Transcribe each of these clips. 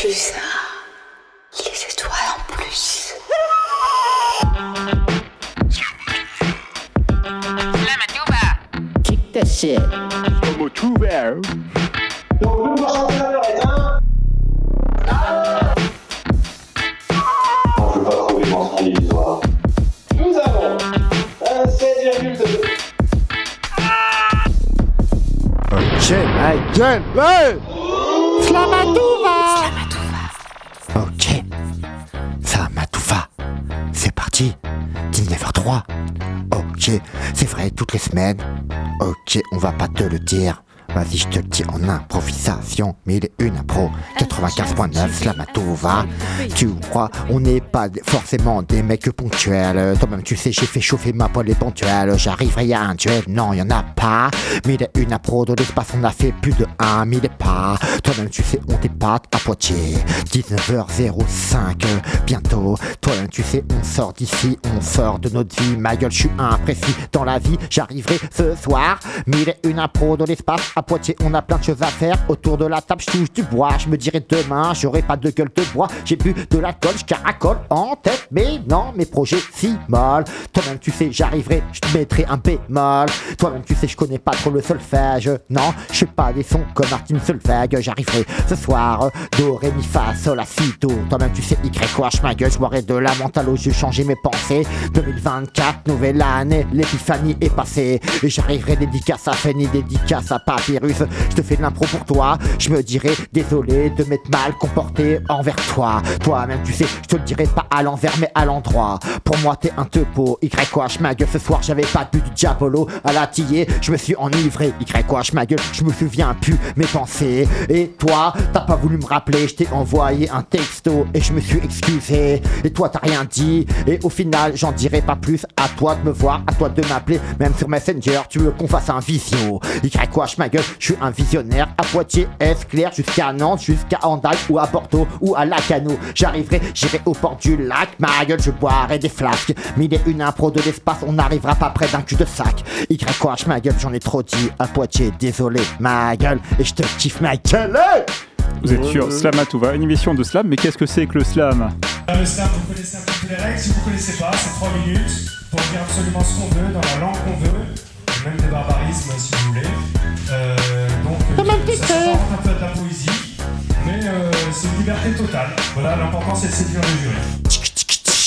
Tu ça Les étoiles en plus. Kick that shit. Ok, on va pas te le dire. Vas-y, je te le dis en improvisation. Mais il est une impro. 95.9, Slamatouva. Tu crois, on n'est pas forcément des mecs ponctuels. Toi-même, tu sais, j'ai fait chauffer ma poêle éventuelle. J'arriverai à un duel, non, y en a pas. Mais il une impro de l'espace, on a fait plus de 1 mille pas. Toi-même, tu sais, on t'épate à Poitiers. 19h05, euh, bientôt. Toi-même, tu sais, on sort d'ici, on sort de notre vie. Ma gueule, je suis imprécis dans la vie. J'arriverai ce soir. Mais il une impro de l'espace à Poitiers. On a plein de choses à faire. Autour de la table, je touche du bois. Je me dirai demain, j'aurai pas de gueule de bois. J'ai bu de l'alcool, je caracole en tête. Mais non, mes projets si mal. Toi-même, tu sais, j'arriverai, je te mettrai un bémol. Toi-même, tu sais, je connais pas trop le solfège. Non, je suis pas des sons comme Martin Solveig. J'arriverai ce soir. Do, ré, mi, fa, sol, la, si. Toi-même, tu sais, Y, H, ma gueule, je boirai de la mentale au jeu, changer mes pensées. 2024, nouvelle année, l'épiphanie est passée. Et j'arriverai dédicace à Fanny, dédicace à Je te fais de l'impro pour toi. Je me dirai désolé de m'être mal comporté envers toi. Toi-même, tu sais, je te le dirai pas à l'envers, mais à l'endroit. Pour moi, t'es un topo. Y, H, ma gueule, ce soir, j'avais pas bu du diabolo à la tillée. Je me suis enivré. Y, H, ma gueule, je me souviens plus mes pensées. Et toi, t'as pas voulu me rappeler. Je t'ai envoyé un texto et je me suis excusé. Et toi, t'as rien dit. Et au final, j'en dirai pas plus. À toi de me voir, à toi de m'appeler. Même sur Messenger, tu veux qu'on fasse un visio. Y, H, ma gueule, je suis un visionnaire. À Poitiers, est clair, jusqu'à Nantes, jusqu'à Andal ou à Bordeaux ou à Lacano. J'arriverai, j'irai au port du lac. Ma gueule, je boirai des flasques. Mille et une impro de l'espace, on n'arrivera pas près d'un cul de sac. Y, H, ma gueule, j'en ai trop dit. À Poitiers, désolé, ma gueule. Et je te kiffe, ma gueule. Vous êtes sur Slamatouva, une émission de slam, mais qu'est-ce que c'est que le slam? Le slam, vous connaissez un peu toutes les règles. Si vous connaissez pas, c'est 3 minutes pour dire absolument ce qu'on veut, dans la langue qu'on veut, et même des barbarismes si vous voulez. Euh, donc, euh, ça s'apparente un peu à de la poésie, mais euh, c'est une liberté totale. Voilà, l'important c'est de séduire le jury.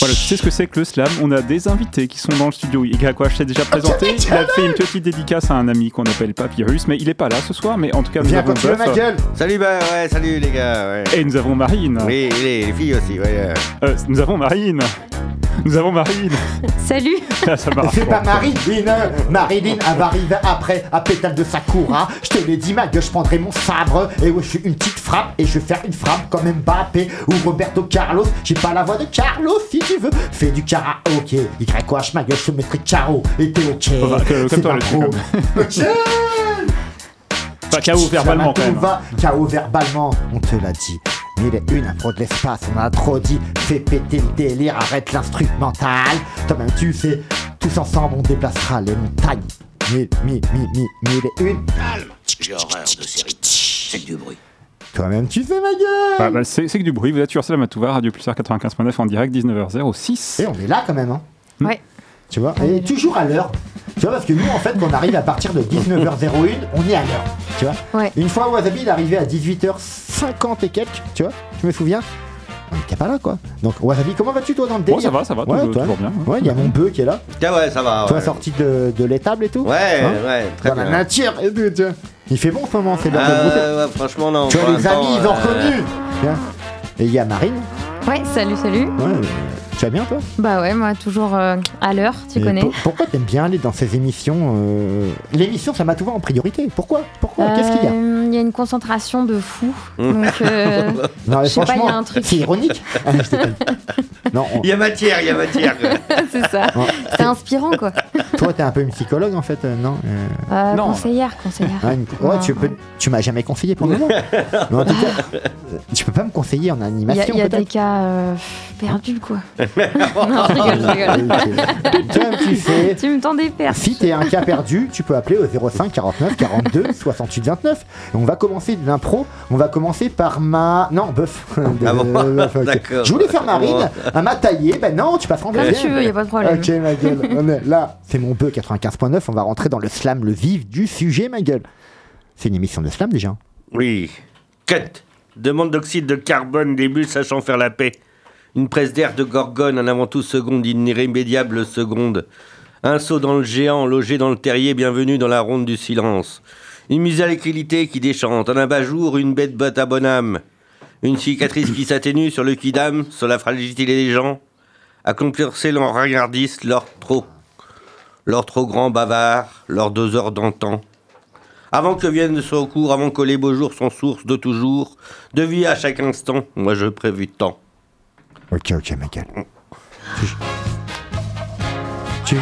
Voilà, tu sais ce que c'est que le slam? On a des invités qui sont dans le studio. YH s'est déjà présenté. Il a fait une petite dédicace à un ami qu'on appelle Papyrus, mais il est pas là ce soir. Mais en tout cas, nous Viens avons ma Buff gueule? Salut, bah ouais, salut les gars. Ouais. et nous avons Marine. Oui, les, les filles aussi, ouais. euh. Euh, nous avons Marine. Nous avons Marine. Salut Ah, ça marche. C'est pas Marilyn, Marilyn, elle va arriver après à pétale de Sakura. Je te l'ai dit, ma gueule, je prendrai mon sabre. Et ouais, je suis une petite frappe. Et je vais faire une frappe comme Mbappé ou Roberto Carlos. J'ai pas la voix de Carlos si tu veux. Fais du karaoké. Y-H, ma gueule, je te mettrai Caro. Et t'es ok. Bah, que- pro. quand Ok. Pas KO verbalement quand même. va KO verbalement, on te l'a dit. Mille et une impro de l'espace, on a trop dit. Fais péter le délire, arrête l'instrumental. Toi-même, tu sais, tous ensemble, on déplacera les montagnes. Mille, mille, mille, mille, mille et une. J'ai horreur de ces rythmes. C'est du bruit. Toi-même, tu sais, ma gueule. Ah, bah, c'est que du bruit. Vous êtes sur Slamatouva, Radio Pulsar 95.9 en direct, 19h06. Et on est là quand même, hein. Ouais. Tu vois, et toujours à l'heure. Tu vois, parce que nous, en fait, quand on arrive à partir de 19h01, on est à l'heure. Tu vois Ouais. Une fois, Wasabi, il est arrivé à 18h50 et quelques, tu vois Je me souviens. On n'était pas là, quoi. Donc, Wasabi, comment vas-tu, toi, dans le Bon, délire ça va, ça va, Ouais, toujours, toi toujours bien. Ouais, il y a mon bœuf qui est là. Tiens, ouais, ça va. Toi, Ouais, sorti de, de l'étable et tout ouais, Hein ouais, très Dans la bien. nature et tout, tu vois. Il fait bon en ce moment, c'est l'heure de brouter. Euh, ouais, franchement, non. Tu vois, les amis, ils ont euh, reconnu. Et il y a Marine. Ouais, salut, salut. Ouais, tu vas bien, toi? Bah ouais, moi toujours euh, à l'heure, tu Et connais. pour- pourquoi t'aimes bien aller dans ces émissions euh, L'émission, ça m'a tout en priorité. Pourquoi? Pourquoi? Qu'est-ce qu'il y a? Euh, Il y a une concentration de fou. Donc, euh, Non, franchement, il y a un truc. c'est ironique. Ah, non, on- Il y a matière, il y a matière. c'est ça. Ouais. C'est inspirant, quoi. toi, t'es un peu une psychologue en fait, non euh, Euh, Non. Conseillère, conseillère. ah, une- Ouais, Non. tu peux, tu m'as jamais conseillé pour le moment. Mais en tout cas, tu peux pas me conseiller en Il y a, animation il y a des cas euh, perdus, quoi. Non, je rigole, je rigole. Tu sais. Tu me tends des perches. Si t'es un cas perdu, tu peux appeler au 05 49 42 68 29 et on va commencer de l'impro. On va commencer par ma. Non, bœuf. Ah bon. D'accord. Je voulais faire Marine. Elle m'a taillé. Ben non, tu passes en Comme deuxième. tu veux, y a pas de problème. Ok, ma gueule. On est là, c'est mon bœuf 95.9. On va rentrer dans le slam, le vif du sujet, ma gueule. C'est une émission de slam déjà. Oui. Cut. Demande d'oxyde de carbone, début sachant faire la paix. Une presse d'air de Gorgone, un avant tout seconde, une irrémédiable seconde. Un saut dans le géant, logé dans le terrier, bienvenue dans la ronde du silence. Une mise à l'équité qui déchante, un abat-jour, une bête botte à bonne âme. Une cicatrice qui s'atténue sur le quidam, sur la fragilité des gens. Accomplir leur regardiste, leur trop. Leur trop grand bavard, leurs deux heures d'antan. Avant que vienne son cours, avant que les beaux jours sont source de toujours, de vie à chaque instant, moi je prévu tant. Ok, ok, ma gueule. Tu. Tu.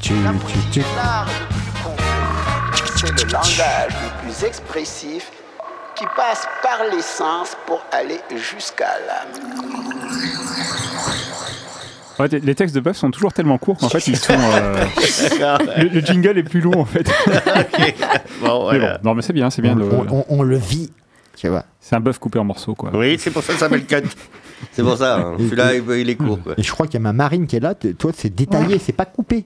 Tu. Tu. tu. C'est le langage le plus expressif qui passe par les sens pour aller jusqu'à l'âme. Ouais, les textes de Buff sont toujours tellement courts qu'en fait ils sont. euh, le, le jingle est plus long en fait. Bon, Mais bon, non mais c'est bien, c'est bien. On, le- on- on- on le vit. Tu vois. C'est un bœuf coupé en morceaux quoi. Oui, c'est pour ça que ça s'appelle cut. C'est pour ça, hein. celui-là il, il est court. quoi. Et je crois qu'il y a ma marine qui est là. Toi, c'est détaillé, c'est pas coupé.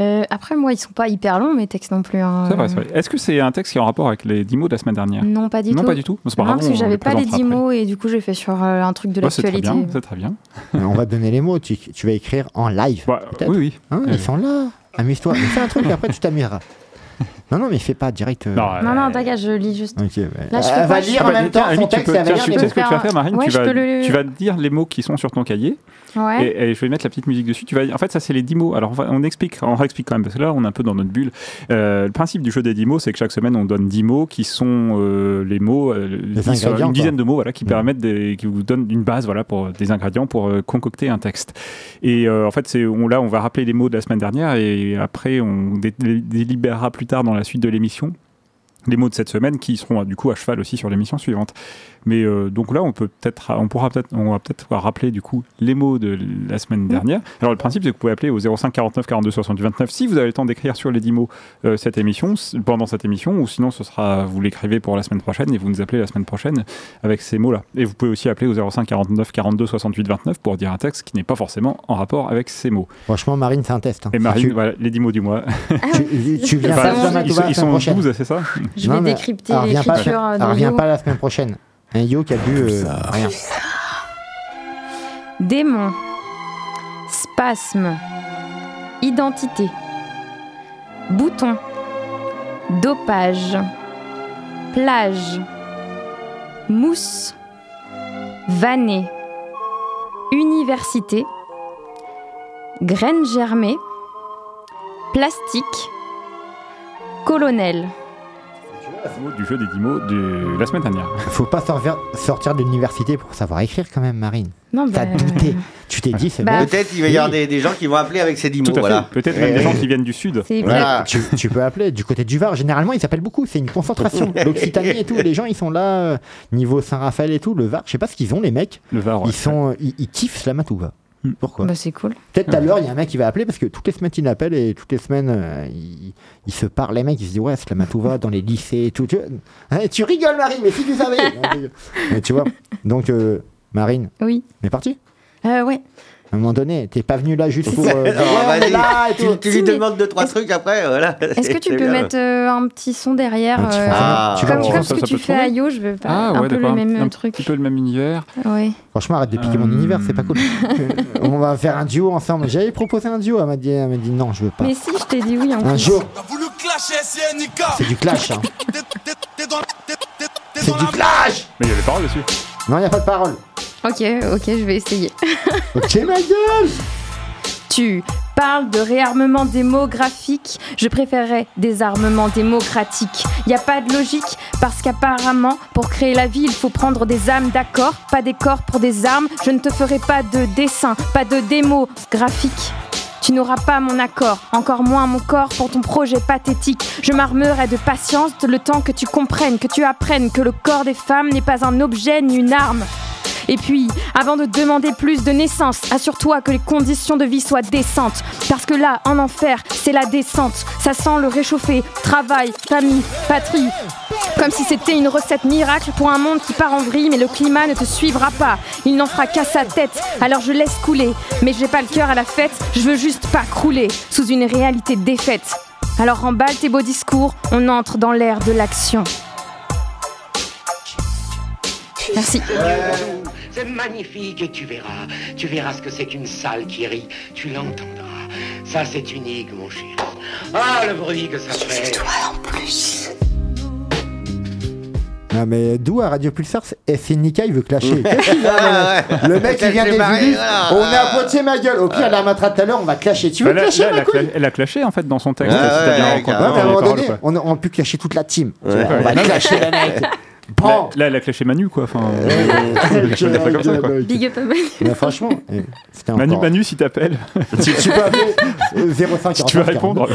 Euh, après, moi, ils sont pas hyper longs, mes textes non plus. hein. C'est vrai, c'est vrai. Est-ce que c'est un texte qui est en rapport avec les 10 mots de la semaine dernière? Non, pas du Non, tout. pas du tout. C'est pas Non, grave, parce que j'avais pas les présentera 10 après. mots et du coup, j'ai fait sur euh, un truc de Ouais, c'est très l'actualité. bien, c'est très bien. Euh, on va te donner les mots. Tu, tu vas écrire en live. Bah, peut-être. oui, oui. Hein, Ils sont là. Amuse-toi. Fais un truc, après tu t'amuseras. Non, non, mais fais pas direct. euh, Non, Non, euh, non, t'inquiète, je lis juste. Ok, ouais. Là, je elle va je lire en bah, même temps son tu texte. tu les sais ce que tu vas faire, Marine Ouais, tu, vas, le- tu vas dire les mots qui sont sur ton cahier Ouais. et, et je vais mettre la petite musique dessus. Tu vas, en fait, ça, c'est les 10 mots. Alors, on, va- on explique, on réexplique quand même, parce que là, on est un peu dans notre bulle. Euh, le principe du jeu des 10 mots, c'est que chaque semaine, on donne 10 mots qui sont euh, les mots, euh, ingrédients, une dizaine quoi. de mots voilà, qui permettent, des- qui vous donnent une base voilà, pour des ingrédients pour euh, concocter un texte. Et euh, en fait, on, là, on va rappeler les mots de la semaine dernière et après, on dé- dé- délibérera plus tard dans la suite de l'émission les mots de cette semaine qui seront du coup à cheval aussi sur l'émission suivante. Mais euh, donc là, on peut peut-être, on pourra peut-être, on va peut-être rappeler du coup les mots de la semaine dernière. Alors le principe, c'est que vous pouvez appeler au 05 49 42 68 29 si vous avez le temps d'écrire sur les 10 mots euh, cette émission, pendant cette émission, ou sinon ce sera, vous l'écrivez pour la semaine prochaine et vous nous appelez la semaine prochaine avec ces mots-là. Et vous pouvez aussi appeler au 05 49 42 68 29 pour dire un texte qui n'est pas forcément en rapport avec ces mots. Franchement, Marine, c'est un test. hein. Et Marine, Tu, voilà, les 10 mots du mois. tu, tu viens ils ils sont prochaine. 12, c'est ça? Je Non, vais mais décrypter l'écriture euh, Elle de revient pas la semaine prochaine. Un yo qui a bu euh, rien. Démon. Spasme. Identité. Bouton. Dopage. Plage. Mousse. Vanné. Université. Graines germées. Plastique. Colonel. Du jeu des 10 mots de la semaine dernière. Faut pas sortir, sortir de l'université pour savoir écrire quand même, Marine. Non, T'as bah, douté. Tu t'es dit, c'est Bah, bon. Peut-être il va y avoir des, des gens qui vont appeler avec ces 10 Tout mots. Voilà. Peut-être même des gens qui viennent du sud. Voilà. tu, tu peux appeler du côté du Var. Généralement, ils s'appellent beaucoup. C'est une concentration. L'Occitanie et tout. Les gens, ils sont là, euh, niveau Saint-Raphaël et tout. Le Var, je sais pas ce qu'ils ont, les mecs. Le Var. ouais. Ils, sont, ils, ils kiffent Slamatouva. Hmm. Pourquoi bah, c'est cool. Peut-être tout à l'heure, il y a un mec qui va appeler parce que toutes les semaines, il appelle et toutes les semaines, euh, il, il se parle. Les mecs, ils se disent Ouais, Slamatouva dans les lycées et tout. Tu, Hein, tu rigoles, Marine, mais si tu savais Mais tu vois, donc, euh, Marine, Oui. on est parti? Euh, ouais. À un moment donné, t'es pas venu là juste pour. euh, dire, Alors, Ouais, on est vas-y. là et Tu, lui demandes deux, trois trucs après, voilà. Est-ce que tu peux bien. mettre euh, un petit son derrière Un petit euh, Ah. Tu Comme, comme ça, ce que ça tu fais tourner. à Yo, je veux pas Ah, un ouais, peu le même un truc. petit peu le même univers. Ouais. Franchement, arrête de piquer mon Euh, univers, c'est pas cool. on va faire un duo ensemble. J'avais proposé un duo, elle m'a dit, elle m'a dit non, je veux pas. Mais si, je t'ai dit oui en Un plus. jour, T'as voulu clasher SNK c'est du clash. Hein. C'est du la clash Mais il y a des paroles dessus. Non, il a pas de parole. Ok, ok, je vais essayer. Tu parles de réarmement démographique, je préférerais désarmement démocratique. Y a pas de logique, parce qu'apparemment, pour créer la vie, il faut prendre des âmes, d'accord Pas des corps pour des armes, je ne te ferai pas de dessin, pas de démo graphique. Tu n'auras pas mon accord, encore moins mon corps pour ton projet pathétique. Je m'armerai de patience le temps que tu comprennes, que tu apprennes que le corps des femmes n'est pas un objet ni une arme. Et puis, avant de demander plus de naissance, assure-toi que les conditions de vie soient décentes. Parce que là, en enfer, c'est la descente. Ça sent le réchauffer. Travail, famille, patrie. Comme si c'était une recette miracle pour un monde qui part en vrille, mais le climat ne te suivra pas. Il n'en fera qu'à sa tête, alors je laisse couler. Mais j'ai pas le cœur à la fête, je veux juste pas crouler sous une réalité défaite. Alors remballe tes beaux discours, on entre dans l'ère de l'action. Merci. C'est magnifique et tu verras. Tu verras ce que c'est qu'une salle qui rit. Tu l'entendras. Ça, c'est unique, mon chéri. Ah, le bruit que ça fait. Toi en plus. Non mais d'où à Radio Pulsar Nika il veut clasher. Qu'est-ce qu'il a, Ah, le mec il vient des Ulysses, On à Poitiers ma gueule. Au pire elle arrêtera tout à l'heure on va clasher. Tu veux Bah, là, clasher là, elle, ma a couille elle a clashé en fait dans son texte. Ouais, si t'as ouais, bien ouais, rencontré Ouais, mais à un les moment paroles, donné quoi. on, on peut clasher toute la team. On va clasher mec. Là, elle a clashé Manu quoi. Enfin, mec. Big up à Manu. Mais franchement, eh, c'était Manu, encore- Manu, si t'appelles, Tu, tu peux appeler euh, 05 si tu veux répondre.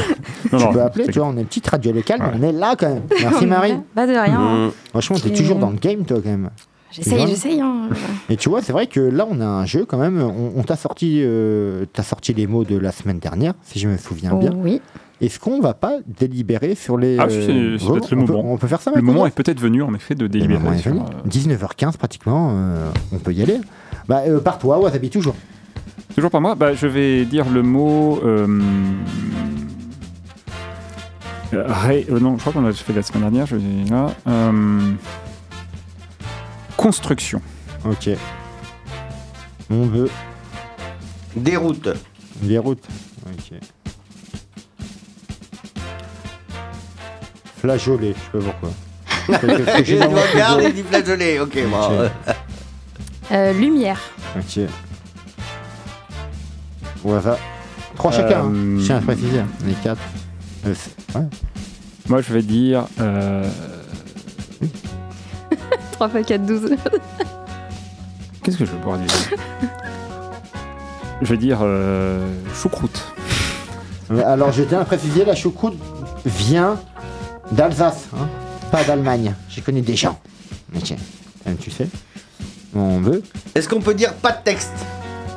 Non, Tu peux appeler, tu vois, on est une petite radio locale, mais on est là quand même. Merci Marie. Pas de rien. Mmh. Franchement, t'es Et- toujours dans le game toi quand même. J'essaye, j'essaye. hein. Et tu vois, c'est vrai que là, on a un jeu quand même. On, on t'a sorti, euh, sorti les mots de la semaine dernière, si je me souviens bien. Oui. Est-ce qu'on va pas délibérer sur les. Ah, si, c'est- euh, c'est peut-être le on peut- moment. on peut faire ça Le maintenant moment est peut-être venu en effet de Le délibérer. moment est sur, venu. euh, 19h15 pratiquement, euh, on peut y aller. Bah, euh, par toi, Wasabi toujours. Toujours par moi, bah, je vais dire le mot. ré- euh, non, je crois qu'on l'a fait la semaine dernière. Je vais là. euh, construction. Ok. On veut Déroute. des routes. Ok. Flageolet, je sais pas pourquoi. Dans mon regarde et dit flageolet. Ok, bon. Ok. Euh, lumière. Ok. Voilà. Trois chacun, hein. Euh, je tiens à préciser. hein. Les quatre. Euh, c'est- ouais. Moi, je vais dire. euh, 3 x 4, 12. Qu'est-ce que je vais pouvoir dire? Je vais dire euh, choucroute. Euh, Alors, je tiens à préciser, la choucroute vient d'Alsace, hein, pas d'Allemagne. J'ai connu des gens. Ok. Euh, Tu sais On veut. Est-ce qu'on peut dire pas de texte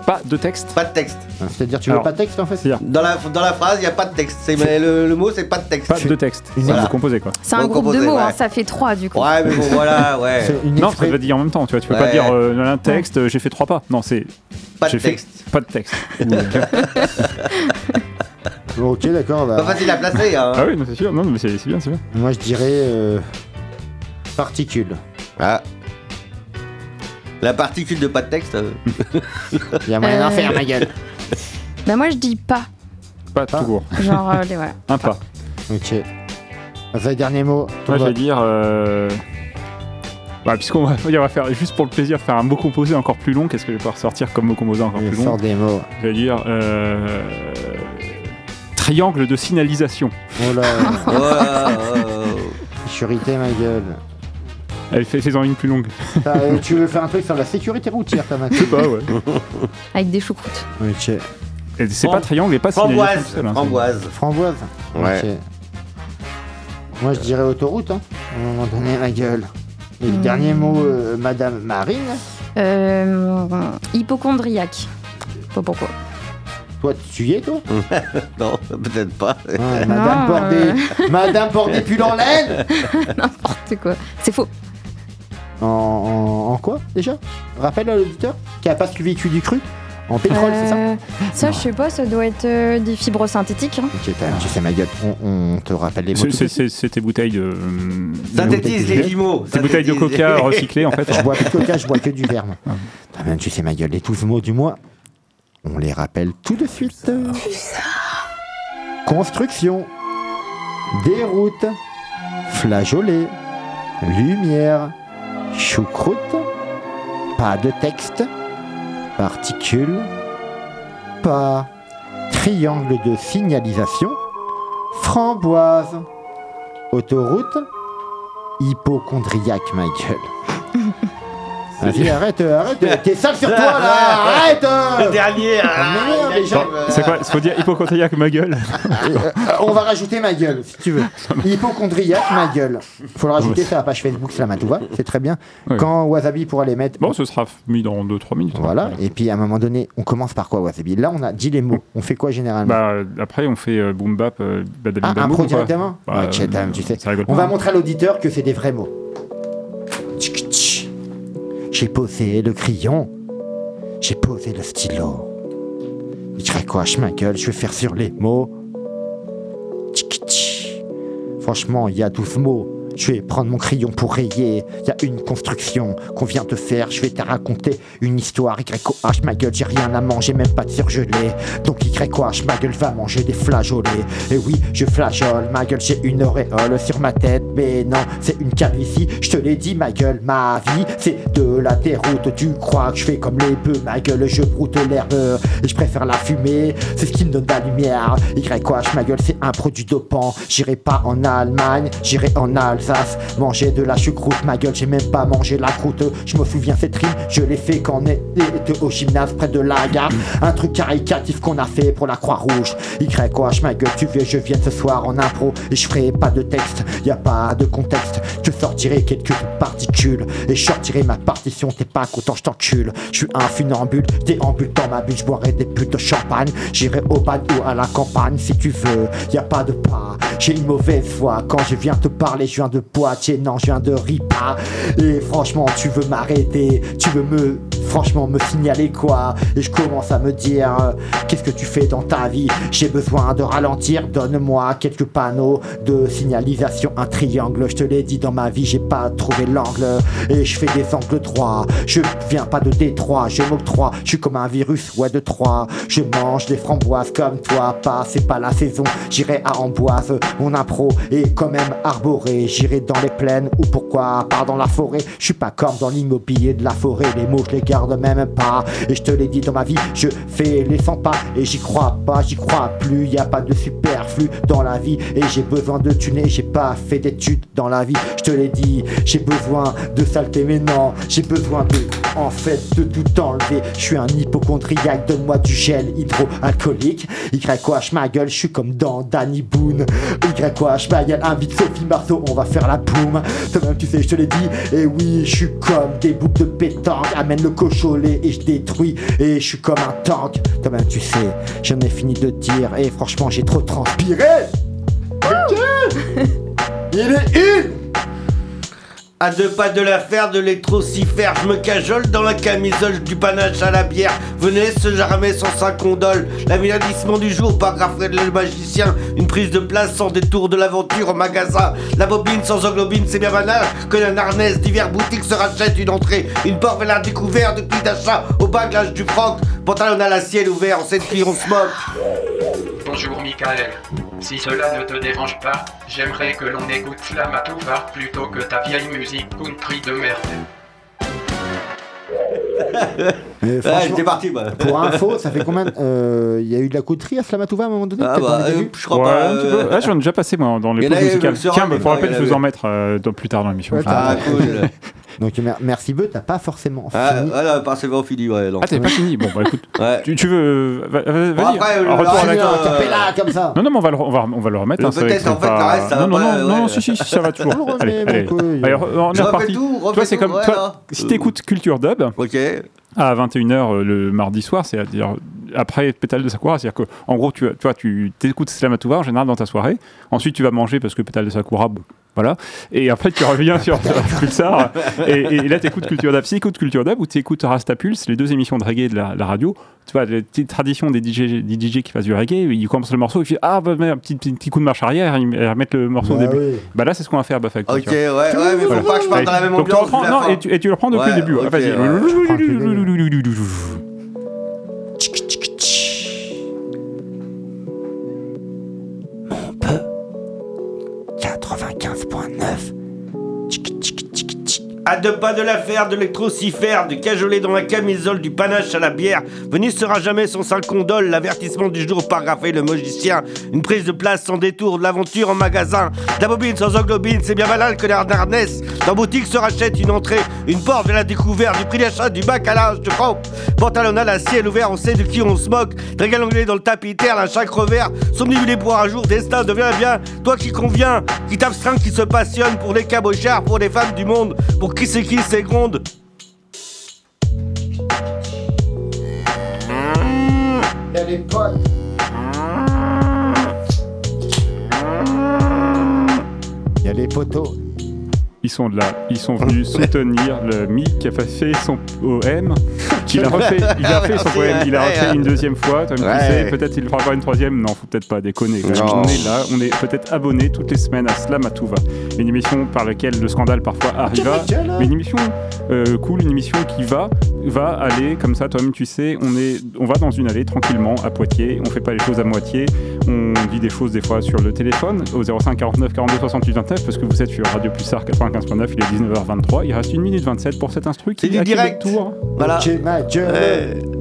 Pas de texte Pas de texte. Hein, C'est-à-dire, tu veux Alors, pas de texte en fait c'est-à-dire Dans la, dans la phrase, il n'y a pas de texte. C'est, mais le, le mot, c'est pas de texte. Pas de texte. C'est Voilà. vous composez quoi. C'est un Bon, groupe de composé, mots, hein, ouais. ça fait 3 du coup. Ouais, mais bon, voilà, ouais. C'est une Non, ça va dire en même temps. Tu vois, tu peux Ouais. pas dire euh, un texte. euh, J'ai fait trois pas. Non, c'est Pas de j'ai fait texte. pas de texte. Ok, d'accord. bah, Pas facile à placer, hein. ah oui, non, c'est sûr. Non, mais c'est c'est bien, c'est bien. Moi, je dirais euh, particules. Ah. La particule de pas de texte. euh, Il y a moyen d'en Euh, faire, ma gueule. Bah moi je dis pas. Pas tout court. Genre, euh, les, voilà. Un pas. Ok. Ça, dernier mot. Moi, je vais dire. Euh... Bah, puisqu'on va, on va faire juste pour le plaisir faire un mot composé encore plus long, qu'est-ce que je vais pouvoir sortir comme mot composé encore il plus long sort des mots. Je vais dire euh... triangle de signalisation. Oh là, oh, oh, sécurité, ma gueule. Elle fait fais-en une plus longue. Euh, tu veux faire un truc sur la sécurité routière, ta Je sais pas, ouais. Avec des choucroutes. Ok. Et c'est Fram- pas triangle et pas signalisation. Framboise. hein, c'est- Framboise. Framboise. Ouais. Ok. Moi, je dirais autoroute, hein. À un moment donné, ma gueule. Et le dernier mot, euh, Madame Marine. Euh, hypochondriaque. Pas pourquoi. Toi, tu y es, toi Non, peut-être pas. Madame Non, porte des... Madame pulls en laine N'importe quoi. C'est faux. en, en, en quoi, déjà? Rappelle à l'auditeur Qui a pas suivi tu du cru? En pétrole, c'est ça? Euh, Ça, je sais pas, ça doit être euh, des fibres synthétiques. hein. Ok, t'as- tu sais ma gueule. On, on te rappelle les mots. C'est- tout de c'est- suite. c'est- C'était bouteilles de. Synthétise les dix mots. Des bouteilles de Synthétise. coca recyclées en fait. Je bois plus de coca, je bois que du verre. moi. Ah ben, tu sais ma gueule, les 12 mots du mois, on les rappelle tout de suite. Construction, déroute, flageolet, lumière, choucroute, pas de texte, particules, pas, triangle de signalisation, framboise, autoroute, hypochondriaque ma. Vas-y, arrête, euh, arrête. T'es sale sur toi là. Arrête. euh. Le dernier. C'est quoi faut dire hypochondriaque ma gueule. Euh, on va rajouter ma gueule, si tu veux. Hypochondriaque, ma gueule. Faut le rajouter sur la page Facebook Slamatouva, c'est très bien. Quand Wasabi pourra les mettre. Bon, ce sera mis dans 2-3 minutes. Voilà, et puis à un moment donné, on commence par quoi Wasabi? Là, on a dit les mots. On fait quoi généralement? Bah, euh, après, on fait euh, boom bap, euh, badabim Ah, boum, quoi. directement? Bah, Ouais, euh, tu sais. On va montrer à l'auditeur que c'est des vrais mots. J'ai posé le crayon. J'ai posé le stylo. Y quoi, ma gueule, je vais faire sur les mots. Franchement, il y a 12 mots. Je vais prendre mon crayon pour rayer. Y a une construction qu'on vient de faire. Je vais te raconter une histoire. YOH, ma gueule, j'ai rien à manger, même pas de surgelé. Donc YOH, ma gueule va manger des flageolets. Et oui, je flageole, ma gueule, j'ai une auréole sur ma tête. Mais non, c'est une calvitie. Je te l'ai dit, ma gueule, ma vie, c'est de la déroute. Tu crois que je fais comme les bœufs, ma gueule, je broute l'herbe. Et je préfère la fumée, c'est ce qui me donne la lumière. YOH, ma gueule, c'est un produit dopant. J'irai pas en Allemagne, j'irai en Alsace. Manger de la choucroute, ma gueule, j'ai même pas mangé la croûte. Je me souviens cette rime, je l'ai fait quand on était au gymnase près de la gare. Un truc caricatif qu'on a fait pour la Croix-Rouge. YOH, ma gueule, tu veux, je viens ce soir en impro et je ferai pas de texte, y a pas de contexte. Je sortirai quelques particules et je sortirai ma partition. T'es pas content, je t'encule. Je suis un funambule, déambule dans ma bulle, je boirai des putes de champagne. J'irai au bal ou à la campagne si tu veux, y a pas de pas. J'ai une mauvaise voix quand je viens te parler, je viens de Poitiers, non, je viens de Ripa. Et franchement, tu veux m'arrêter, tu veux me, franchement, me signaler quoi? Et je commence à me dire, euh, qu'est-ce que tu fais dans ta vie? J'ai besoin de ralentir, donne-moi quelques panneaux de signalisation, un triangle. Je te l'ai dit dans ma vie, j'ai pas trouvé l'angle. Et je fais des angles droits, je viens pas de Détroit, je m'octroie, je suis comme un virus, ouais, de Troyes. Je mange des framboises comme toi, pas, c'est pas la saison. J'irai à Amboise, mon impro est quand même arboré. J'irai dans les plaines ou pourquoi pas dans la forêt. Je suis pas comme dans l'immobilier de la forêt, les mots je les garde même pas. Et je te l'ai dit dans ma vie, je fais les 100 pas et j'y crois pas, j'y crois plus. Y a pas de superflu dans la vie et j'ai besoin de tuner. J'ai pas fait d'études dans la vie, je te l'ai dit. J'ai besoin de saleté, mais non, j'ai besoin de, en fait, de tout enlever. Je suis un hypochondriaque, donne-moi du gel hydroalcoolique. YOH ma gueule, je suis comme dans Danny Boone. YOH ma gueule, invite Sophie Marceau, on va faire la boum. Toi-même, tu sais, je te l'ai dit. Et oui, je suis comme des boucles de pétanque. Amène le cocholet et je détruis. Et je suis comme un tank. Toi-même, tu sais, j'en ai fini de dire. Et franchement, j'ai trop transpiré. Il est une À deux pas de l'affaire de l'électrocifère, je me cajole dans la camisole du panache à la bière. Venez, ce jamais sans sa condole. L'aménagissement du jour par Raphaël le magicien. Une prise de place sans détour de l'aventure au magasin. La bobine sans englobine, c'est bien banal. Que la arnès divers boutiques se rachète une entrée. Une porte vers la découvert depuis d'achat au baglage du franc. Pantalon à la ciel ouvert, on sait de qui on se moque. Bonjour Michael. Si cela ne te dérange pas, j'aimerais que l'on écoute Slamatouva plutôt que ta vieille musique country de merde. Mais Ah, franchement, j'étais parti, bah. Pour info, ça fait combien de- euh, Il y a eu de la couterie à Slamatouva à un moment donné Ah peut-être bah, euh, je crois Ouais, pas. un petit euh, peu. Ah, j'en ai déjà passé moi dans les en pauses musicales. Tiens, mais que en je vais en avait. mettre euh, dans- plus tard dans l'émission. Ah, cool. Donc mer- merci Beu, t'as pas forcément Ah, fini. voilà, pas bon fini, ouais. non. Ah, t'es pas fini Bon, bah écoute. Ouais. Tu, tu veux. va- va- Bon, Vas-y. après, un le- retour la Ah, euh, capella, comme ça. Non, non, mais on va le, on va, on va le remettre. Hein, peut-être, en fait, pas- le reste, ça va non, non, pas, non, ouais. non, si, si, si, ça va toujours. On allez, allez. Allez, on est reparti. Toi, c'est comme. toi, si t'écoutes Culture Dub Ok. à 21h le mardi soir, c'est-à-dire après Pétale de Sakura, c'est-à-dire que en gros, tu, tu vois, tu t'écoutes Slamatouva en général dans ta soirée. Ensuite, tu vas manger parce que Pétale de Sakura, bon, voilà. Et après, tu reviens sur Pulsar. Et, et là, tu écoutes Culture Dub. Si tu écoutes Culture Dub ou tu écoutes Rasta Pulse, les deux émissions de reggae de la, la radio, tu vois, les petites traditions des DJ, des DJ qui fassent du reggae, ils commencent le morceau, ils font Ah, bah, un petit, petit, petit coup de marche arrière, ils remettent le morceau Bah au début. oui. Bah là, c'est ce qu'on va faire, bah, toi, Ok, ouais, mais faut Voilà. pas que je parte dans la même Donc, tu ambiance. reprends- non, et tu, et tu le reprends depuis Ouais, le début. ok, Vas-y. ouais. 95.9 À deux pas de l'affaire, de l'électrocifère, du cajolet dans la camisole, du panache à la bière. Venise sera jamais son sale condole, l'avertissement du jour paragraphe le magicien. Une prise de place sans détour, de l'aventure en magasin. De la bobine sans englobine, c'est bien malin que l'air d'Arnès. Dans boutique se rachète une entrée, une porte vers la découverte, du prix d'achat, du bac à l'âge de camp. Pantalon à la ciel ouvert, on sait de qui on se moque. Régal anglais dans le tapis terre, un chaque revers. Somnibulé pour un jour, destin devient bien. Toi qui conviens, qui t'abstreint, qui se passionne pour les cabochards, pour les femmes du monde, qui c'est qui c'est gronde. Et les potes. Il y a les poteaux. Ils sont là, ils sont venus soutenir le Mick qui a fait son poème. Il a refait, il a fait son poème, il a refait une deuxième fois. Peut-être il fera pas une troisième. Non, faut peut-être pas déconner. On est là, on est peut-être abonné toutes les semaines à Slam à tout va. Une émission par laquelle le scandale parfois arriva, mais une émission euh, cool, une émission qui va, va aller comme ça. Toi-même, tu sais, on est, on va dans une allée tranquillement à Poitiers. On fait pas les choses à moitié. On dit des choses des fois sur le téléphone au 05 49 42 68 29 parce que vous êtes sur Radio Pulsar 95.9. Il est 19h23. Il reste 1 minute 27 pour cet instru. qui C'est du direct. Tour. Voilà. Ok, ma gueule. Ouais.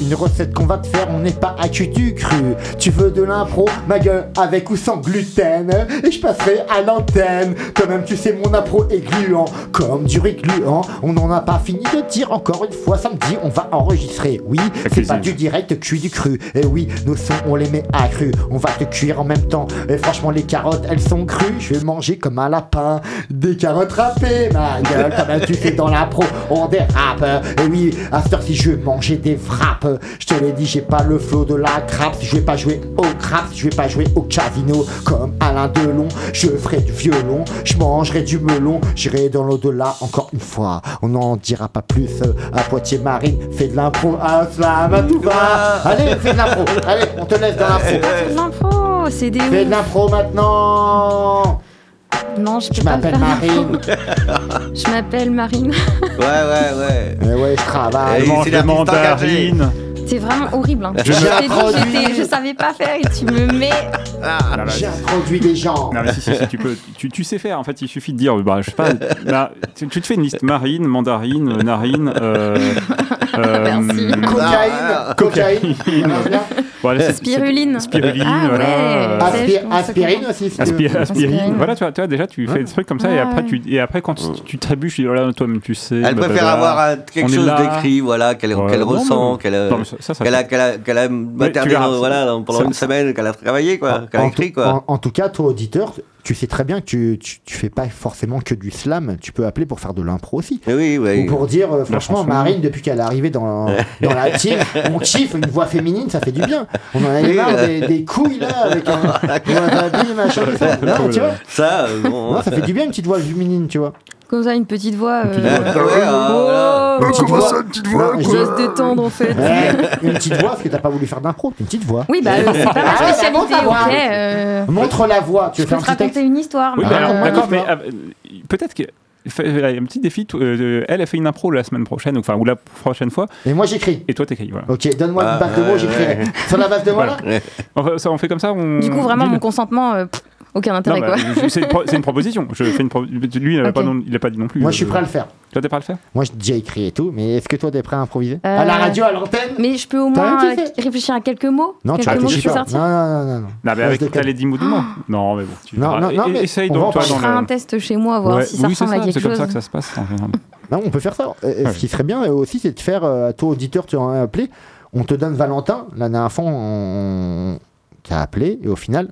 Une recette qu'on va te faire, on n'est pas à cul du cru. Tu veux de l'impro, ma gueule, avec ou sans gluten? Et je passerai à l'antenne. Toi-même, tu sais, mon impro est gluant, comme du riz gluant. On n'en a pas fini de dire encore une fois samedi, on va enregistrer. Oui, c'est pas du direct, cuit du cru. Et oui, nos sons, on les met à cru. On va te cuire en même temps. Et franchement, les carottes, elles sont crues. Je vais manger comme un lapin. Des carottes râpées, ma gueule. Toi-même, tu sais, dans l'impro, on dérape. Et oui, à cette heure-ci, je vais manger des frappes. Je te l'ai dit, j'ai pas le flow de la craps. Je vais pas jouer au craps, je vais pas jouer au casino comme Alain Delon. Je ferai du violon, je mangerai du melon. J'irai dans l'au-delà encore une fois. On n'en dira pas plus. À Poitiers Marine, fais de l'impro. À slam, à tout va. Allez, fais de l'impro. Allez, on te laisse dans l'impro. C'est de l'impro, c'est des Fais de l'impro maintenant. Non, je Je m'appelle Marine. Je m'appelle Marine. Ouais, ouais, ouais. Eh ouais, je travaille. Et Mange des mandarines. C'est vraiment horrible. Hein. Je Je, dit je savais pas faire et tu me mets. Ah J'ai introduit des gens. Non, mais si, si, si, tu peux, tu, tu sais faire. En fait, il suffit de dire, bah, je sais pas, bah, tu, tu te fais une liste marine, mandarine, narine, euh, euh, Merci. Cocaïne, cocaïne. Voilà, Spiruline. Spiruline, Ah voilà. ouais. euh, Sèche, Aspi- comment ça aspirine aussi. si tu Aspi- veux. aspirine. Aspirine. Voilà, tu vois, tu vois, déjà, tu fais des trucs comme ça et après, ouais. tu, et après quand tu, tu trébuches, tu dis, voilà, toi-même, tu sais. Elle blablabla. préfère avoir un- On quelque chose d'écrit, voilà, qu'elle Ouais, qu'elle non, ressent, qu'elle mais ça- ça, ça qu'elle a, a, a materné verras, dans- voilà, pendant ça- une semaine, qu'elle a travaillé, quoi, qu'elle a En écrit, tout- quoi. En, en tout cas, toi, auditeur, tu sais très bien que tu, tu, tu fais pas forcément que du slam. Tu peux appeler pour faire de l'impro aussi. Eh Oui, oui. Ou pour dire, euh, franchement. Marine, depuis qu'elle est arrivée dans, dans la team, on kiffe une voix féminine, ça fait du bien. On en avait Oui, marre euh. des, des couilles là, avec un machin, ça. Non, tu vois Ça, bon. Non, ça fait du bien une petite voix féminine, tu vois. Comme ça, une petite voix. petite euh, voix. Ouais, ah, voilà. oh, Une petite voix. une petite voix, je se détendre en fait. Ouais, une petite voix, parce que t'as pas voulu faire d'impro, une petite voix. Oui, bah euh, c'est pas ma Ah, spécialité, montre la voix. ok. euh, Montre la voix, tu Je veux faire un te texte raconter une histoire. Oui, mais- mais alors, Ah, d'accord, mais euh, peut-être que. fait- euh, Un petit défi, euh, elle a fait une impro la semaine prochaine, enfin, ou la prochaine fois, Et moi j'écris. et toi t'écris. Voilà. Ok, donne-moi Ah, une base de mots, j'écrirai. ouais. Sur la base de mots Voilà. là Enfin, ça, on fait comme ça on... Du coup, vraiment, mon consentement, euh, pff, aucun Non, intérêt bah, quoi. c'est une, pro- c'est une proposition. Je fais une pro- Lui, il n'a pas, dit non plus. Moi je suis Euh, prêt à le faire. Toi, t'es prêt à le faire? Moi j'ai déjà écrit et tout, mais est-ce que toi t'es prêt à improviser? Euh, À la radio, à l'antenne? Mais je peux au moins euh, réfléchir à quelques mots? Non, tu quelques je réfléchis pas. sortir. Non, non, non, non. non. Non, mais avec de t'as les 10 mots du mois. Non, mais bon. Tu Non, non, non, mais Essaye donc, toi, Je dans ferai le. un test chez moi, voir Ouais, si ça ressemble à quelque c'est comme chose. ça que ça se passe. en général. Non, on peut faire ça. Euh, Ouais. Ce qui serait bien euh, aussi, c'est de faire, euh, à toi auditeur, tu en as appelé, on te donne Valentin. La dernière fois, on t'a appelé et au final,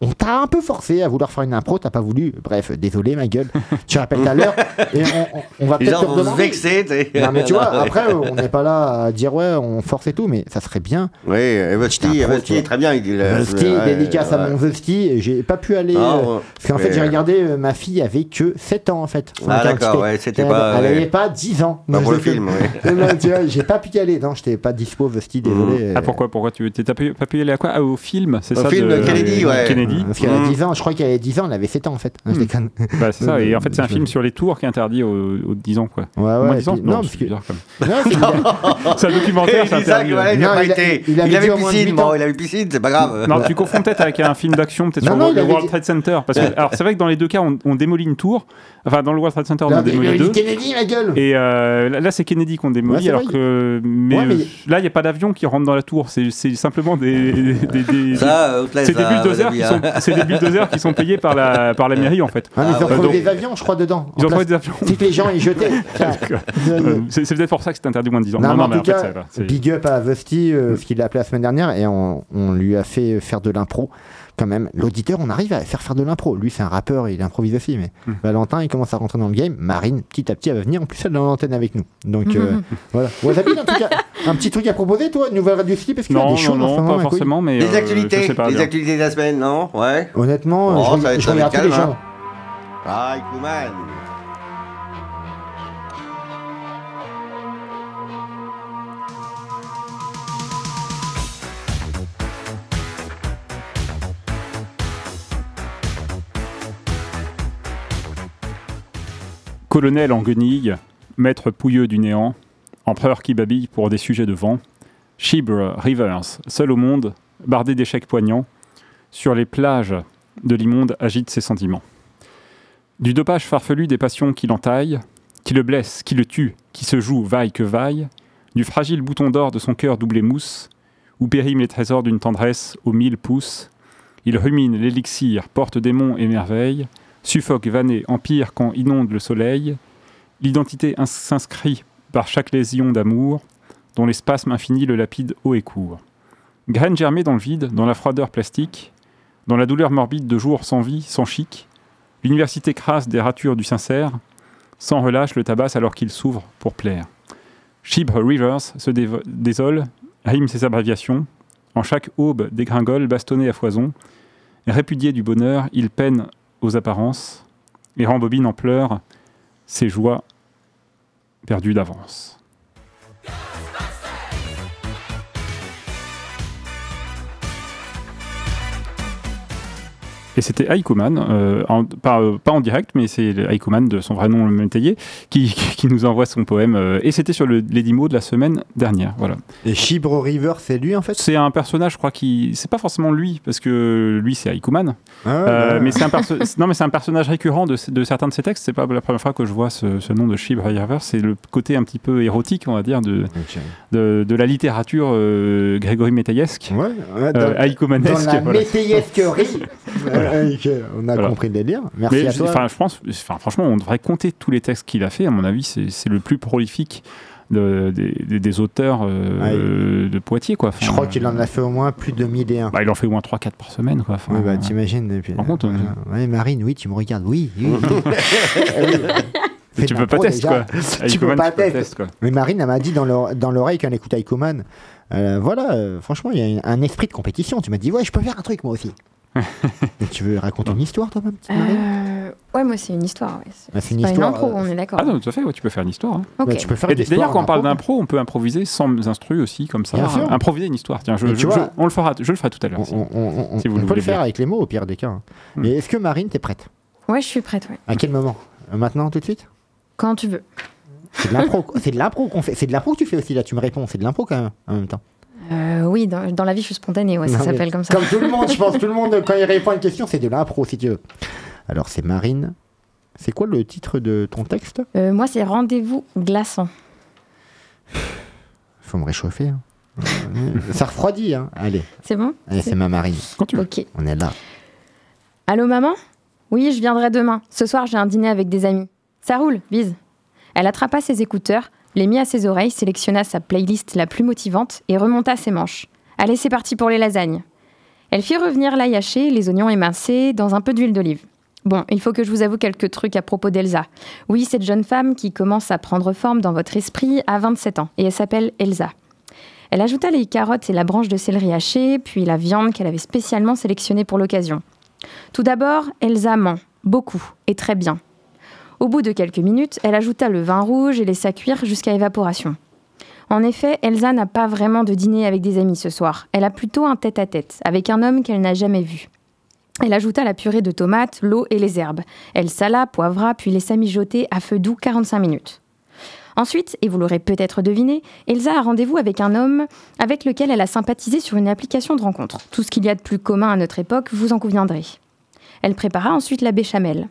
on t'a un peu forcé à vouloir faire une impro, t'as pas voulu. Bref, désolé ma gueule. tu rappelles tout à l'heure et on, on- on va peut-être te se vexer. Non mais tu vois, après on n'est pas là à dire ouais on force et tout, mais ça serait bien. Oui, toi. est très bien. Il dit, le- Vesti, ouais, dédicace à ouais. mon Vesti, j'ai pas pu aller. Euh, parce qu'en fait j'ai euh, regardé, euh, ma fille avait que 7 ans en fait. Ah, d'accord, ouais, c'était pas, Elle ouais. avait pas 10 ans. Pas pour le film, j'ai pas pu y aller. Non, j'étais pas dispo, Vesti, désolé. Ah, pourquoi Pourquoi tu t'es pas pu pu aller à quoi? Ah, Au film, c'est Au ça film de Kennedy, ouais. Kennedy. Parce qu'elle a Mmh. 10 ans, je crois qu'elle avait 10 ans, elle avait 7 ans en fait. Je déconne. Bah, c'est ça, et en fait, c'est un film sur les tours qui est interdit aux, aux 10 ans, quoi. Ouais, Moins ouais. 10 ans puis- Non, parce que. bizarre, c'est- un documentaire, Il c'est interdit. ouais, il a Non, pas il a- été. il avait piscine, 18 bon, il avait piscine, c'est pas grave. Non, tu confonds peut-être avec un film d'action, peut-être sur non, le, World Trade Center. Parce que, alors, c'est vrai que dans les deux cas, on, on démolit une tour. Enfin, dans le World Trade Center, on a mais démoli il deux. Kennedy, la gueule Et euh, là, c'est Kennedy qu'on démolit, alors que. Mais, là, il n'y a pas d'avion qui rentre dans la tour. C'est simplement des. euh, c'est des bulldozers qui sont. c'est des bulldozers qui sont payés par la, par la mairie, en fait. Ah, mais ils ont Euh, trouvé donc, des avions, je crois, dedans. Ils ont des avions. C'est que les gens, ils jetaient. Tiens. Euh, c'est peut-être pour ça que c'est interdit moins de 10 ans. Non, mais en mais tout en fait, cas, ça va, c'est- big up à Vusty, euh, ce qu'il a appelé la semaine dernière, et on, on lui a fait faire de l'impro. Quand même, l'auditeur, on arrive à faire faire de l'impro. Lui, c'est un rappeur, il improvise aussi, mais Hmm. Valentin, il commence à rentrer dans le game. Marine, petit à petit, elle va venir en plus elle est dans l'antenne avec nous. Donc euh, voilà. Wasabi, en tout cas, un petit truc à proposer, toi, nouvelle radio parce qu'il y a des choses non, en ce non, moment, pas forcément, mais. Les euh, je actualités, sais pas les bien. actualités de la semaine, non? Ouais. Honnêtement, Oh, je, ça va être- je ça va regarde être tous les calme, gens. Ah. Colonel en guenille, maître pouilleux du néant, empereur qui babille pour des sujets de vent, Chibre Rivers, seul au monde, bardé d'échecs poignants, sur les plages de l'immonde agite ses sentiments. Du dopage farfelu des passions qui l'entaillent, qui le blessent, qui le tuent, qui se jouent vaille que vaille, du fragile bouton d'or de son cœur doublé mousse, où périment les trésors d'une tendresse aux mille pouces, il rumine l'élixir, porte démons et merveilles, suffoque vanné, empire quand inonde le soleil, l'identité ins- s'inscrit par chaque lésion d'amour, dont les spasmes infinis le lapide haut et court. Graine germée dans le vide, dans la froideur plastique, dans la douleur morbide de jours sans vie, sans chic, l'université crasse des ratures du sincère, sans relâche le tabasse alors qu'il s'ouvre pour plaire. Shib Rivers se désole, rime ses abréviations, en chaque aube dégringole, bastonné à foison, répudié du bonheur, il peine aux apparences et rembobine en pleurs ses joies perdues d'avance. Et c'était Aikoman, euh, pas, euh, pas en direct, mais c'est Aikoman de son vrai nom, le métayer, qui, qui nous envoie son poème. euh, et c'était sur le, les 10 mots de la semaine dernière. Voilà. Et Chibre River, c'est lui en fait? C'est un personnage, je crois, qui. C'est pas forcément lui, parce que lui, c'est Aikoman. Ah ouais, mais c'est un, perso- non, mais c'est un personnage récurrent de, de certains de ses textes. C'est pas la première fois que je vois ce, ce nom de Shib River. C'est le côté un petit peu érotique, on va dire, de, de, de la littérature euh, Grégory Métaillesque. Ouais, ouais, euh, dans- Dans la voilà. Euh, ok, on a Voilà. compris le délire. Merci Mais à je- toi. enfin, je pense, franchement, on devrait compter tous les textes qu'il a fait. À mon avis, c'est le plus prolifique de- des, auteurs euh, de Poitiers. Quoi. Enfin, Je crois qu'il en a fait au moins plus de 1001. bah, il en fait au moins 3-4 par semaine. Quoi. Enfin, Oui, bah t'imagines. Par contre, euh. Ouais, Marine, oui, tu me regardes. Oui, oui. Tu peux pas tester, quoi. tu Aïkoman, peux pas tu tester. quoi. Mais Marine, elle m'a dit dans l'ore- dans l'oreille qu'elle écoute Aikoman. euh, voilà, euh, franchement, il y a un esprit de compétition. Tu m'as dit, ouais, je peux faire un truc moi aussi. Tu veux raconter une histoire, toi, ma petite Marine Euh, ouais, moi c'est une histoire. Ouais. C'est Ah, c'est une pas histoire, une impro, euh, on est d'accord. Ah non, tout à fait, ouais, tu peux faire une histoire. hein. Ok. Bah, tu peux faire Et des D'ailleurs, quand on parle impro. d'impro, on peut improviser sans instru aussi, comme ça. Bien sûr. Improviser une histoire. Tiens, je, Mais tu je- vois- je- on le fera, je le ferai tout à l'heure. si- On, on- on- si vous on le peut le faire bien. avec les mots au pire des cas. hein. Hmm. Mais est-ce que Marine, t'es prête? Ouais, je suis prête, ouais. À quel moment? Maintenant, tout de suite? Quand tu veux. C'est de l'impro. c'est de l'impro qu'on fait. C'est de l'impro que tu fais aussi là. Tu me réponds. C'est de l'impro quand même en même temps. Euh, oui, dans, dans la vie, je suis spontanée, ouais, ça s'appelle comme ça. Comme tout le monde, je pense. Tout le monde, quand il répond à une question, c'est de l'impro si tu veux. Alors, c'est Marine. C'est quoi le titre de ton texte? Euh, moi, c'est rendez-vous glaçant. Faut me réchauffer. hein. Euh, Ça refroidit. Hein. Allez. C'est bon? Allez, c'est ma Marine. Ok. On est là. Allô, maman? Oui, je viendrai demain. Ce soir, j'ai un dîner avec des amis. Ça roule, bise. Elle attrapa ses écouteurs, les mit à ses oreilles, sélectionna sa playlist la plus motivante et remonta ses manches. Allez, c'est parti pour les lasagnes. Elle fit revenir l'ail haché, les oignons émincés, dans un peu d'huile d'olive. Bon, il faut que je vous avoue quelques trucs à propos d'Elsa. Oui, cette jeune femme qui commence à prendre forme dans votre esprit a 27 ans et elle s'appelle Elsa. Elle ajouta les carottes et la branche de céleri haché, puis la viande qu'elle avait spécialement sélectionnée pour l'occasion. Tout d'abord, Elsa ment, beaucoup, et très bien. Au bout de quelques minutes, elle ajouta le vin rouge et laissa cuire jusqu'à évaporation. En effet, Elsa n'a pas vraiment de dîner avec des amis ce soir. Elle a plutôt un tête-à-tête avec un homme qu'elle n'a jamais vu. Elle ajouta la purée de tomates, l'eau et les herbes. Elle sala, poivra, puis laissa mijoter à feu doux 45 minutes. Ensuite, et vous l'aurez peut-être deviné, Elsa a rendez-vous avec un homme avec lequel elle a sympathisé sur une application de rencontre. Tout ce qu'il y a de plus commun à notre époque, vous en conviendrez. Elle prépara ensuite la béchamel.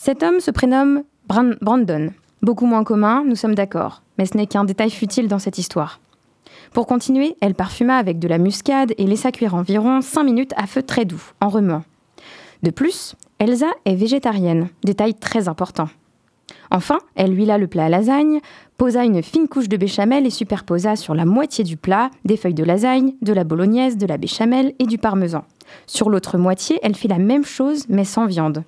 Cet homme se prénomme Bran- Brandon. Beaucoup moins commun, nous sommes d'accord, mais ce n'est qu'un détail futile dans cette histoire. Pour continuer, elle parfuma avec de la muscade et laissa cuire environ 5 minutes à feu très doux, en remuant. De plus, Elsa est végétarienne, détail très important. Enfin, elle huila le plat à lasagne, posa une fine couche de béchamel et superposa sur la moitié du plat des feuilles de lasagne, de la bolognaise, de la béchamel et du parmesan. Sur l'autre moitié, elle fit la même chose mais sans viande.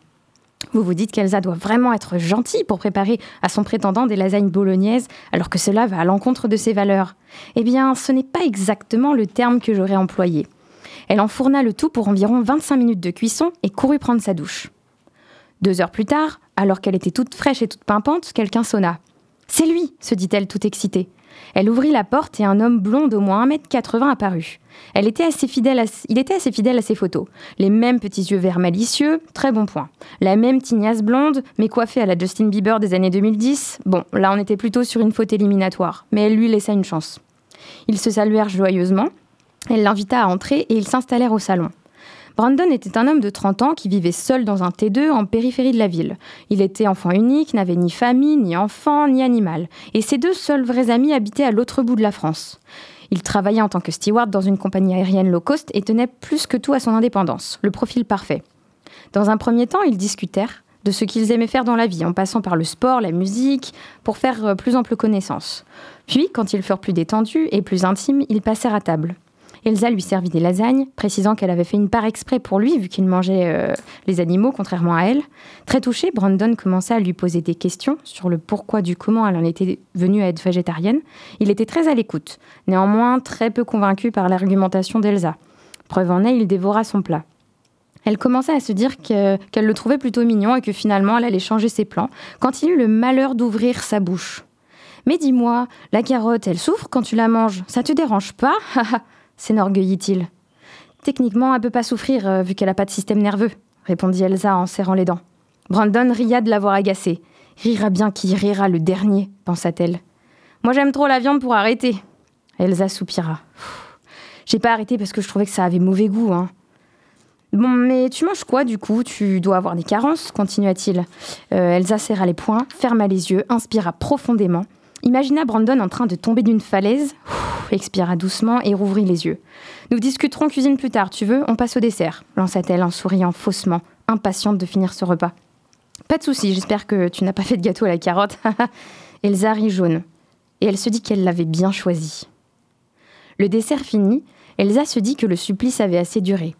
Vous vous dites qu'Elsa doit vraiment être gentille pour préparer à son prétendant des lasagnes bolognaises alors que cela va à l'encontre de ses valeurs. Eh bien, ce n'est pas exactement le terme que j'aurais employé. Elle enfourna le tout pour environ 25 minutes de cuisson et courut prendre sa douche. Deux heures plus tard, alors qu'elle était toute fraîche et toute pimpante, quelqu'un sonna. C'est lui, se dit-elle tout excitée. Elle ouvrit la porte et un homme blond d'au moins 1m80 apparut. Elle était assez fidèle à- il était assez fidèle à ses photos. Les mêmes petits yeux verts malicieux, très bon point. La même tignasse blonde, mais coiffée à la Justin Bieber des années 2010. Bon, là on était plutôt sur une faute éliminatoire, mais elle lui laissa une chance. Ils se saluèrent joyeusement. Elle l'invita à entrer et ils s'installèrent au salon. Brandon était un homme de 30 ans qui vivait seul dans un T2 en périphérie de la ville. Il était enfant unique, n'avait ni famille, ni enfant, ni animal. Et ses deux seuls vrais amis habitaient à l'autre bout de la France. Il travaillait en tant que steward dans une compagnie aérienne low cost et tenait plus que tout à son indépendance, le profil parfait. Dans un premier temps, ils discutèrent de ce qu'ils aimaient faire dans la vie, en passant par le sport, la musique, pour faire euh, plus ample connaissance. Puis, quand ils furent plus détendus et plus intimes, ils passèrent à table. Elsa lui servit des lasagnes, précisant qu'elle avait fait une part exprès pour lui, vu qu'il mangeait euh, les animaux, contrairement à elle. Très touché, Brandon commença à lui poser des questions sur le pourquoi du comment elle en était venue à être végétarienne. Il était très à l'écoute, néanmoins très peu convaincu par l'argumentation d'Elsa. Preuve en est, il dévora son plat. Elle commença à se dire que- qu'elle le trouvait plutôt mignon et que finalement elle allait changer ses plans quand il eut le malheur d'ouvrir sa bouche. Mais dis-moi, la carotte, elle souffre quand tu la manges, ça te dérange pas? s'énorgueillit-il. Techniquement, elle peut pas souffrir euh, vu qu'elle a pas de système nerveux, répondit Elsa en serrant les dents. Brandon ria de l'avoir agacée. Rira bien qui rira le dernier, pensa-t-elle. Moi j'aime trop la viande pour arrêter. Elsa soupira. J'ai pas arrêté parce que je trouvais que ça avait mauvais goût, hein. Bon, mais tu manges quoi du coup? Tu dois avoir des carences, continua-t-il. Euh, Elsa serra les poings, ferma les yeux, inspira profondément, imagina Brandon en train de tomber d'une falaise, expira doucement et rouvrit les yeux. Nous discuterons cuisine plus tard, tu veux? On passe au dessert, lança-t-elle en souriant faussement, impatiente de finir ce repas. Pas de souci, j'espère que tu n'as pas fait de gâteau à la carotte. Elsa rit jaune, et elle se dit qu'elle l'avait bien choisi. Le dessert fini, Elsa se dit que le supplice avait assez duré.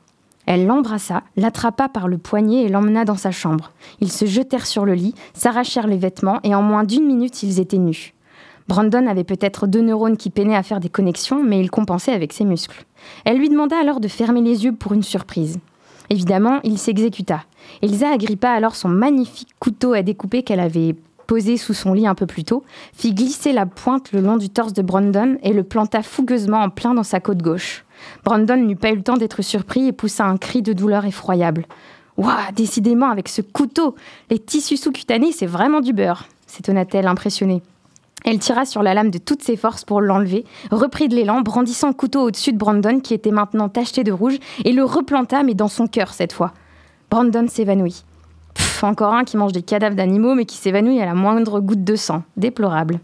Elle l'embrassa, l'attrapa par le poignet et l'emmena dans sa chambre. Ils se jetèrent sur le lit, s'arrachèrent les vêtements et en moins d'une minute ils étaient nus. Brandon avait peut-être deux neurones qui peinaient à faire des connexions, mais il compensait avec ses muscles. Elle lui demanda alors de fermer les yeux pour une surprise. Évidemment, il s'exécuta. Elsa agrippa alors son magnifique couteau à découper qu'elle avait posé sous son lit un peu plus tôt, fit glisser la pointe le long du torse de Brandon et le planta fougueusement en plein dans sa côte gauche. Brandon n'eut pas eu le temps d'être surpris et poussa un cri de douleur effroyable. Ouah, décidément, avec ce couteau, les tissus sous-cutanés, c'est vraiment du beurre, s'étonna-t-elle impressionnée. Elle tira sur la lame de toutes ses forces pour l'enlever, reprit de l'élan, brandissant le couteau au-dessus de Brandon qui était maintenant tacheté de rouge, et le replanta, mais dans son cœur cette fois. Brandon s'évanouit. Encore un qui mange des cadavres d'animaux, mais qui s'évanouit à la moindre goutte de sang. Déplorable.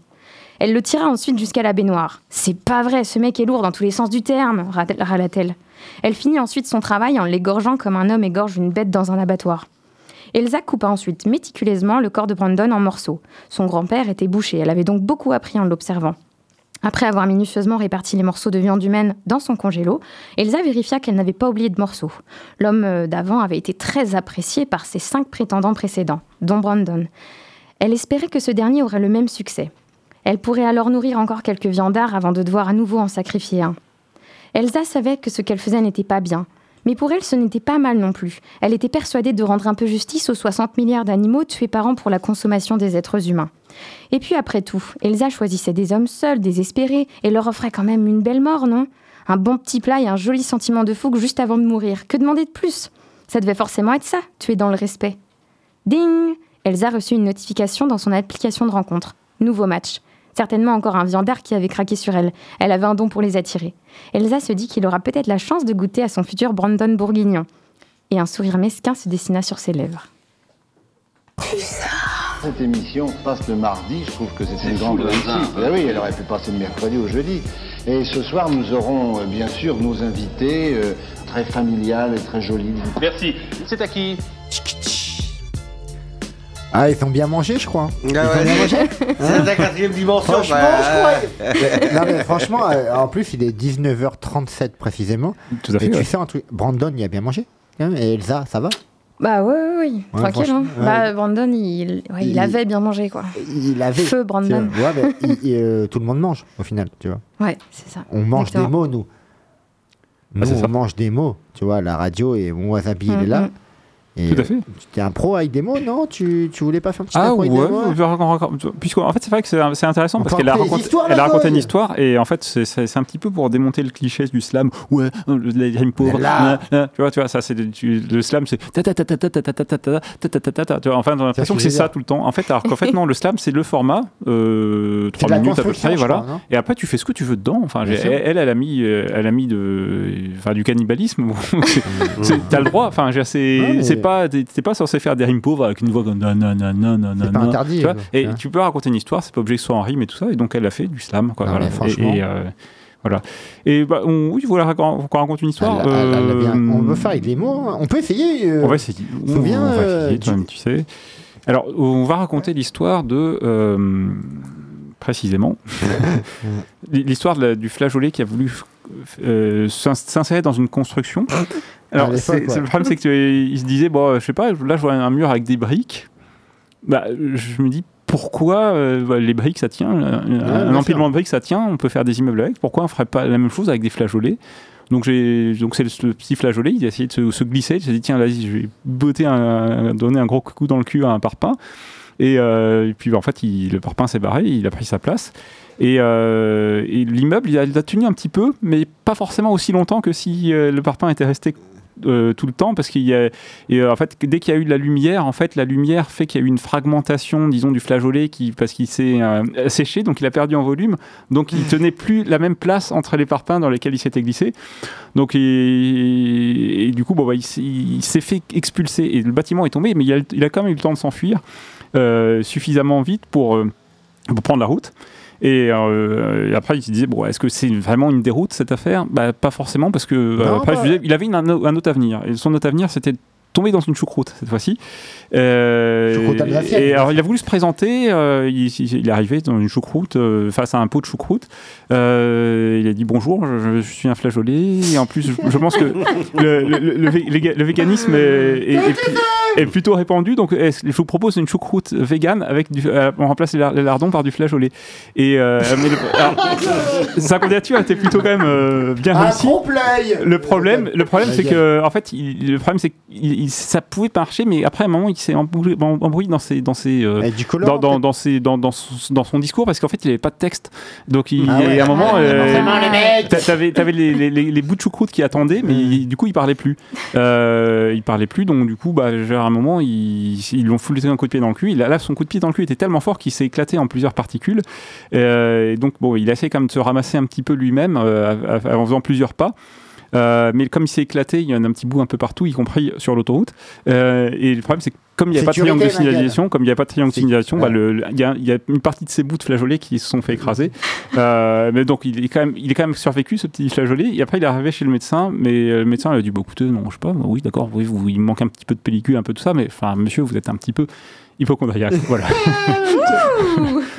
Elle le tira ensuite jusqu'à la baignoire. C'est pas vrai, ce mec est lourd dans tous les sens du terme, râla-t-elle. Elle finit ensuite son travail en l'égorgeant comme un homme égorge une bête dans un abattoir. Elsa coupa ensuite méticuleusement le corps de Brandon en morceaux. Son grand-père était bouché, elle avait donc beaucoup appris en l'observant. Après avoir minutieusement réparti les morceaux de viande humaine dans son congélo, Elsa vérifia qu'elle n'avait pas oublié de morceaux. L'homme euh, d'avant avait été très apprécié par ses cinq prétendants précédents, dont Brandon. Elle espérait que ce dernier aurait le même succès. Elle pourrait alors nourrir encore quelques viandards avant de devoir à nouveau en sacrifier un. Elsa savait que ce qu'elle faisait n'était pas bien, mais pour elle ce n'était pas mal non plus. Elle était persuadée de rendre un peu justice aux 60 milliards d'animaux tués par an pour la consommation des êtres humains. Et puis après tout, Elsa choisissait des hommes seuls, désespérés, et leur offrait quand même une belle mort, non? Un bon petit plat et un joli sentiment de fougue juste avant de mourir. Que demander de plus? Ça devait forcément être ça, tu es dans le respect. Ding Elsa reçut une notification dans son application de rencontre. Nouveau match. Certainement encore un viandard qui avait craqué sur elle. Elle avait un don pour les attirer. Elsa se dit qu'il aura peut-être la chance de goûter à son futur Brandon bourguignon. Et un sourire mesquin se dessina sur ses lèvres. Cette émission passe le mardi, je trouve que c'est une grande réussite. Ben oui, elle aurait pu passer le mercredi ou jeudi. Et ce soir, nous aurons euh, bien sûr nos invités, euh, très familiales et très jolies. Merci. C'est à qui? Ah, ils ont bien mangé, je crois. Ils ont ouais. bien mangé C'est la quatrième dimension. Franchement, bah, je crois. non, mais franchement, euh, en plus, il est 19h37 précisément. Tout à fait, Et tu ouais. sais un truc, Brandon, il a bien mangé quand même, Et Elsa, ça va? Bah ouais, ouais, ouais. Ouais, tranquille. hein. ouais. Bah, Brandon, il, ouais, il Il- avait bien mangé, quoi. Il avait. Feu, Brandon. Ouais, mais il- il, euh, tout le monde mange, au final, tu vois. Ouais, c'est ça. On mange Exactement. des mots, nous. Ça. on mange des mots, tu vois, la radio et mon Wasabi, il est là. Mhm. Et Tout à fait. Tu étais un pro high démo, non tu, tu, voulais pas faire un petit ah, pro ouais, puisque, En fait, c'est vrai que c'est intéressant parce qu'elle a, raconté, elle a raconté une histoire et en fait, c'est un petit peu pour démonter le cliché du slam. Ouais, les gens pauvres. Tu vois, tu vois, ça, c'est le slam, c'est Enfin, on a l'impression que c'est ça tout le temps. En fait, alors qu'en fait, non, le slam, c'est le format, 3 minutes à peu près, voilà. Et après, tu fais ce que tu veux dedans. Enfin, elle, elle a mis, elle a mis de, enfin, du cannibalisme. T'as le droit. Enfin, c'est pas t'es t'es pas censé faire des rimes pauvres avec une voix comme non non non non non C'est pas non. interdit, Tu vois, quoi. et Ouais. tu peux raconter une histoire, c'est pas obligé que ce soit en rime et tout ça. Et donc elle a fait du slam, quoi. Non, voilà. franchement. Et, et, euh, voilà. Et bah, on, oui, voilà, qu'on raconte une histoire. Elle- elle- elle bien- euh, On veut faire avec des mots, hein. on peut essayer. euh, on va essayer. je me souviens, on va euh, essayer, toi-même, tu sais. Alors, on va raconter l'histoire de. euh, précisément. l'histoire de la- du flageolet qui a voulu euh, s'ins- s'insérer dans une construction. Alors, c'est- le problème, c'est qu'il se disait bon, je sais pas, là, je vois un mur avec des briques. Bah, je me dis. Pourquoi euh, bah, les briques ça tient Un, bien un sûr. empilement de briques ça tient, on peut faire des immeubles avec. Pourquoi on ferait pas la même chose avec des flageolets? Donc j'ai donc c'est le- petit flageolet, il a essayé de se, se glisser, il s'est dit tiens vas-y je vais botter un, donner un gros coup dans le cul à un parpaing et, euh, et puis en fait il- le parpaing s'est barré, il a pris sa place et, euh, et l'immeuble il a, il a tenu un petit peu mais pas forcément aussi longtemps que si euh, le parpaing était resté euh, tout le temps parce qu'il y a et euh, en fait dès qu'il y a eu de la lumière en fait la lumière fait qu'il y a eu une fragmentation disons du flageolet qui parce qu'il s'est euh, séché donc il a perdu en volume. Donc il tenait plus la même place entre les parpaings dans lesquels il s'était glissé. Donc et, et du coup bon bah, il, s'est- fait expulser et le bâtiment est tombé mais il a, il a quand même eu le temps de s'enfuir suffisamment vite pour, pour prendre la route et, euh, et après, il se disait, bon, est-ce que c'est vraiment une déroute cette affaire? Bah, Pas forcément, parce que euh, Non, après, bah- je disais, il avait une- un, un autre avenir. Et son autre avenir, c'était de tomber dans une choucroute cette fois-ci. Euh, Choucroute et alors, il a voulu se présenter. euh, il, il est arrivé dans une choucroute euh, face à un pot de choucroute. Il a dit bonjour, je, je suis un flageolet. Et en plus, je, je pense que le, le- le- le vé- le véganisme est, est- est plus- est plutôt répandu. Donc, est-ce- je vous propose une choucroute vegan avec du, euh, on remplace les, lar- les lardons par du flageolet. Et euh, mais le- alors, sa candidature était plutôt quand même euh, bien Un réussie. Le problème, le problème, c'est que en fait, il- le problème, c'est que il- ça pouvait marcher, mais après à un moment, il s'est embrouillé, em- embrouillé dans ses, dans ses, euh, colorant, dans, dans, ses- dans, dans son, dans son discours, parce qu'en fait, il avait pas de texte. Donc, il, Ah ouais. à un moment, Ah, euh, t'avais, t'avais les, les, les, les bouts de choucroute qui attendaient, mais il- du coup, il parlait plus. Euh, il parlait plus, donc du coup, bah, à un moment, ils ils l'ont foutu un coup de pied dans le cul. Là, son coup de pied dans le cul était tellement fort qu'il s'est éclaté en plusieurs particules. Euh, et donc, bon, il a essayé quand même de se ramasser un petit peu lui-même euh, en faisant plusieurs pas. Euh, mais comme il s'est éclaté, il y en a un petit bout un peu partout, y compris sur l'autoroute. Euh, et le problème, c'est que comme il n'y a pas de triangle de signalisation, comme il n'y a pas de triangle de signalisation, bah, il y, a- il y a une partie de ces bouts de flageolets qui se sont fait écraser. Euh, mais donc, il est, quand même, il est quand même survécu, ce petit flageolet. Et après, il est arrivé chez le médecin, mais le médecin il a dit bah, écoutez, non, je sais pas, bah, oui, d'accord, oui, vous- il manque un petit peu de pellicule, un peu tout ça, mais enfin, monsieur, vous êtes un petit peu hypochondriaque. voilà.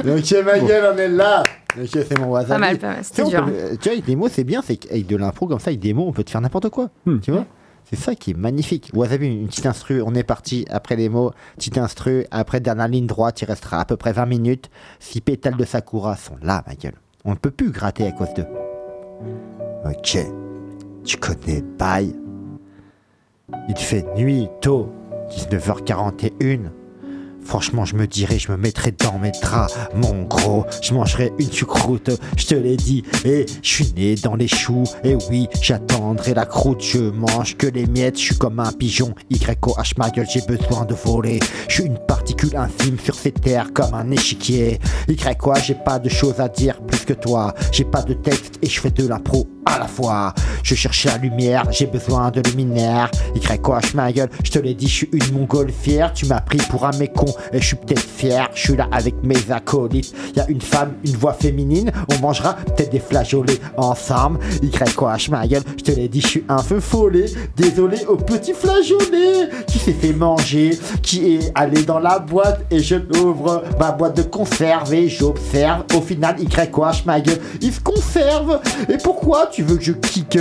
Ok, ma gueule, on est là. Ok, c'est mon wasabi. Pas mal, pas mal, c'était dur. peut- euh, Tu vois, avec des mots, c'est bien, c'est qu'avec de l'impro comme ça, avec des mots, on peut te faire n'importe quoi. Hmm. Tu vois? C'est ça qui est magnifique. Wasabi, une petite instru, on est parti après les mots, petite instru, après dernière ligne droite, il restera à peu près 20 minutes. Six pétales de Sakura sont là, ma gueule. On ne peut plus gratter à cause d'eux. Ok. Tu connais bail. Il fait nuit, tôt, 19h41. Franchement, je me dirais, je me mettrais dans mes draps, mon gros. Je mangerais une choucroute, je te l'ai dit. Et je suis né dans les choux. Et oui, j'attendrai la croûte. Je mange que les miettes, je suis comme un pigeon. YOH ma gueule, j'ai besoin de voler. Je suis une particule infime sur ces terres comme un échiquier. Y quoi, j'ai pas de choses à dire plus que toi. J'ai pas de texte et je fais de l'impro à la fois. Je cherche la lumière, j'ai besoin de luminaire. YOH ma gueule, je te l'ai dit, je suis une mongole fière. Tu m'as pris pour un mécon et je suis peut-être fier. Je suis là avec mes acolytes. Y a une femme, une voix féminine. On mangera peut-être des flageolets ensemble. YOH ma gueule, je te l'ai dit, je suis un feu follet. Désolé au petit flageolet qui s'est fait manger, qui est allé dans la boîte et je l'ouvre ma boîte de conserve et j'observe. Au final, YOH ma gueule, il se conserve. Et pourquoi tu veux que je kick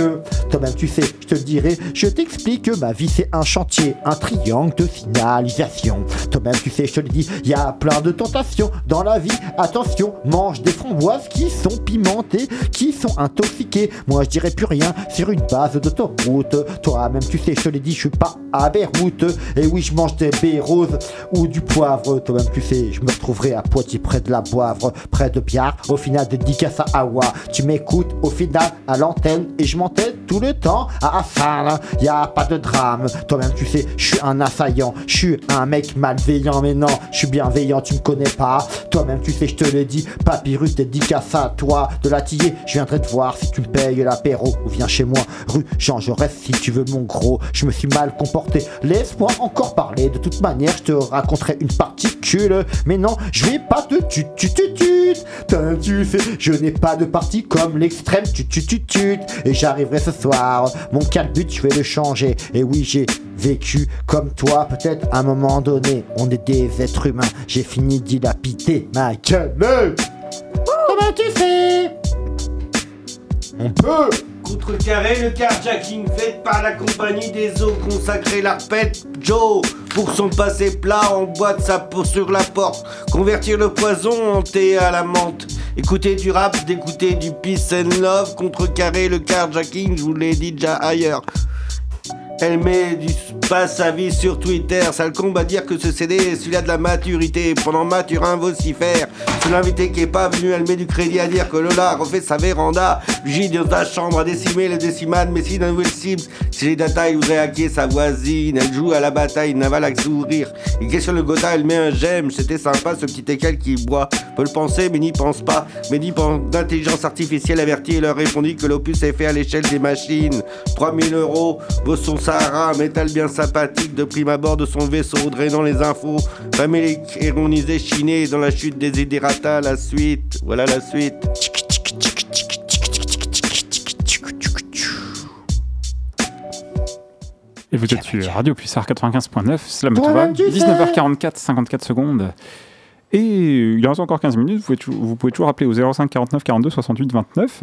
Toi-même, tu sais, je te le dirai, je t'explique. Ma vie, c'est un chantier, un triangle de signalisation. Toi-même, tu sais, je te le dis, il y a plein de tentations dans la vie. Attention, mange des framboises qui sont pimentées, qui sont intoxiquées. Moi, je dirais plus rien sur une base d'autoroute. Toi-même, tu sais, je te l'ai dit, je suis pas à Beyrouth. Et oui, je mange des baies roses ou du poivre. Toi-même, tu sais, je me retrouverai à Poitiers près de la Boivre, près de Biard. Au final, dédicace à Awa. Tu m'écoutes au final à et je m'entête tout le temps à Hassan. Y a pas de drame. Toi-même, tu sais, je suis un assaillant. Je suis un mec malveillant, mais non, je suis bienveillant, tu me connais pas. Toi-même, tu sais, je te le dis. Papyrus, dédicace à toi de la tiller. Je viendrai te voir si tu me payes l'apéro ou viens chez moi, rue Jean Jaurès, si tu veux mon gros. Je me suis mal comporté. Laisse-moi encore parler. De toute manière, je te raconterai une particule. Mais non, je vais pas te tu tu tu tu. Tu sais, je n'ai pas de parti comme l'extrême tu tu tu tu. Et j'arriverai ce soir. Mon calbut, je vais le changer. Et oui, j'ai vécu comme toi, peut-être à un moment donné. On est des êtres humains. J'ai fini de ma gueule. Comment tu fais? On peut Contrecarré le carjacking fait par la compagnie des eaux consacrée l'arpète Joe pour son passé plat en boîte sa peau sur la porte convertir le poison en thé à la menthe écouter du rap d'écouter du peace and love contrecarrer le carjacking je vous l'ai dit déjà ailleurs. Elle met du passe sa vie sur Twitter. Sale con va dire que ce CD est celui-là de la maturité. Pendant Maturin vocifère. C'est l'invité qui est pas venu, elle met du crédit à dire que Lola refait sa véranda. Gide dans ta chambre à décimer le décimal. Mais si d'un nouvel Sims, si les data il voudrait hacker sa voisine. Elle joue à la bataille, naval à sourire. Il questionne le Gotha, elle met un j'aime. C'était sympa ce petit écal qui boit. Peut le penser, mais n'y pense pas. Mais pense d'intelligence artificielle avertie et leur répondit que l'opus est fait à l'échelle des machines. 3000 euros, vaut son Sahara, métal bien sympathique de prime abord de son vaisseau, drainant les infos. Famélique, ironisé, chiné dans la chute des Idérata, la suite. Voilà la suite. Et vous êtes sur Radio Puissard 95.9, Slam Touva, 19h44, 54 secondes. Et il reste encore 15 minutes, vous pouvez, vous pouvez toujours appeler au 05 49 42 68 29.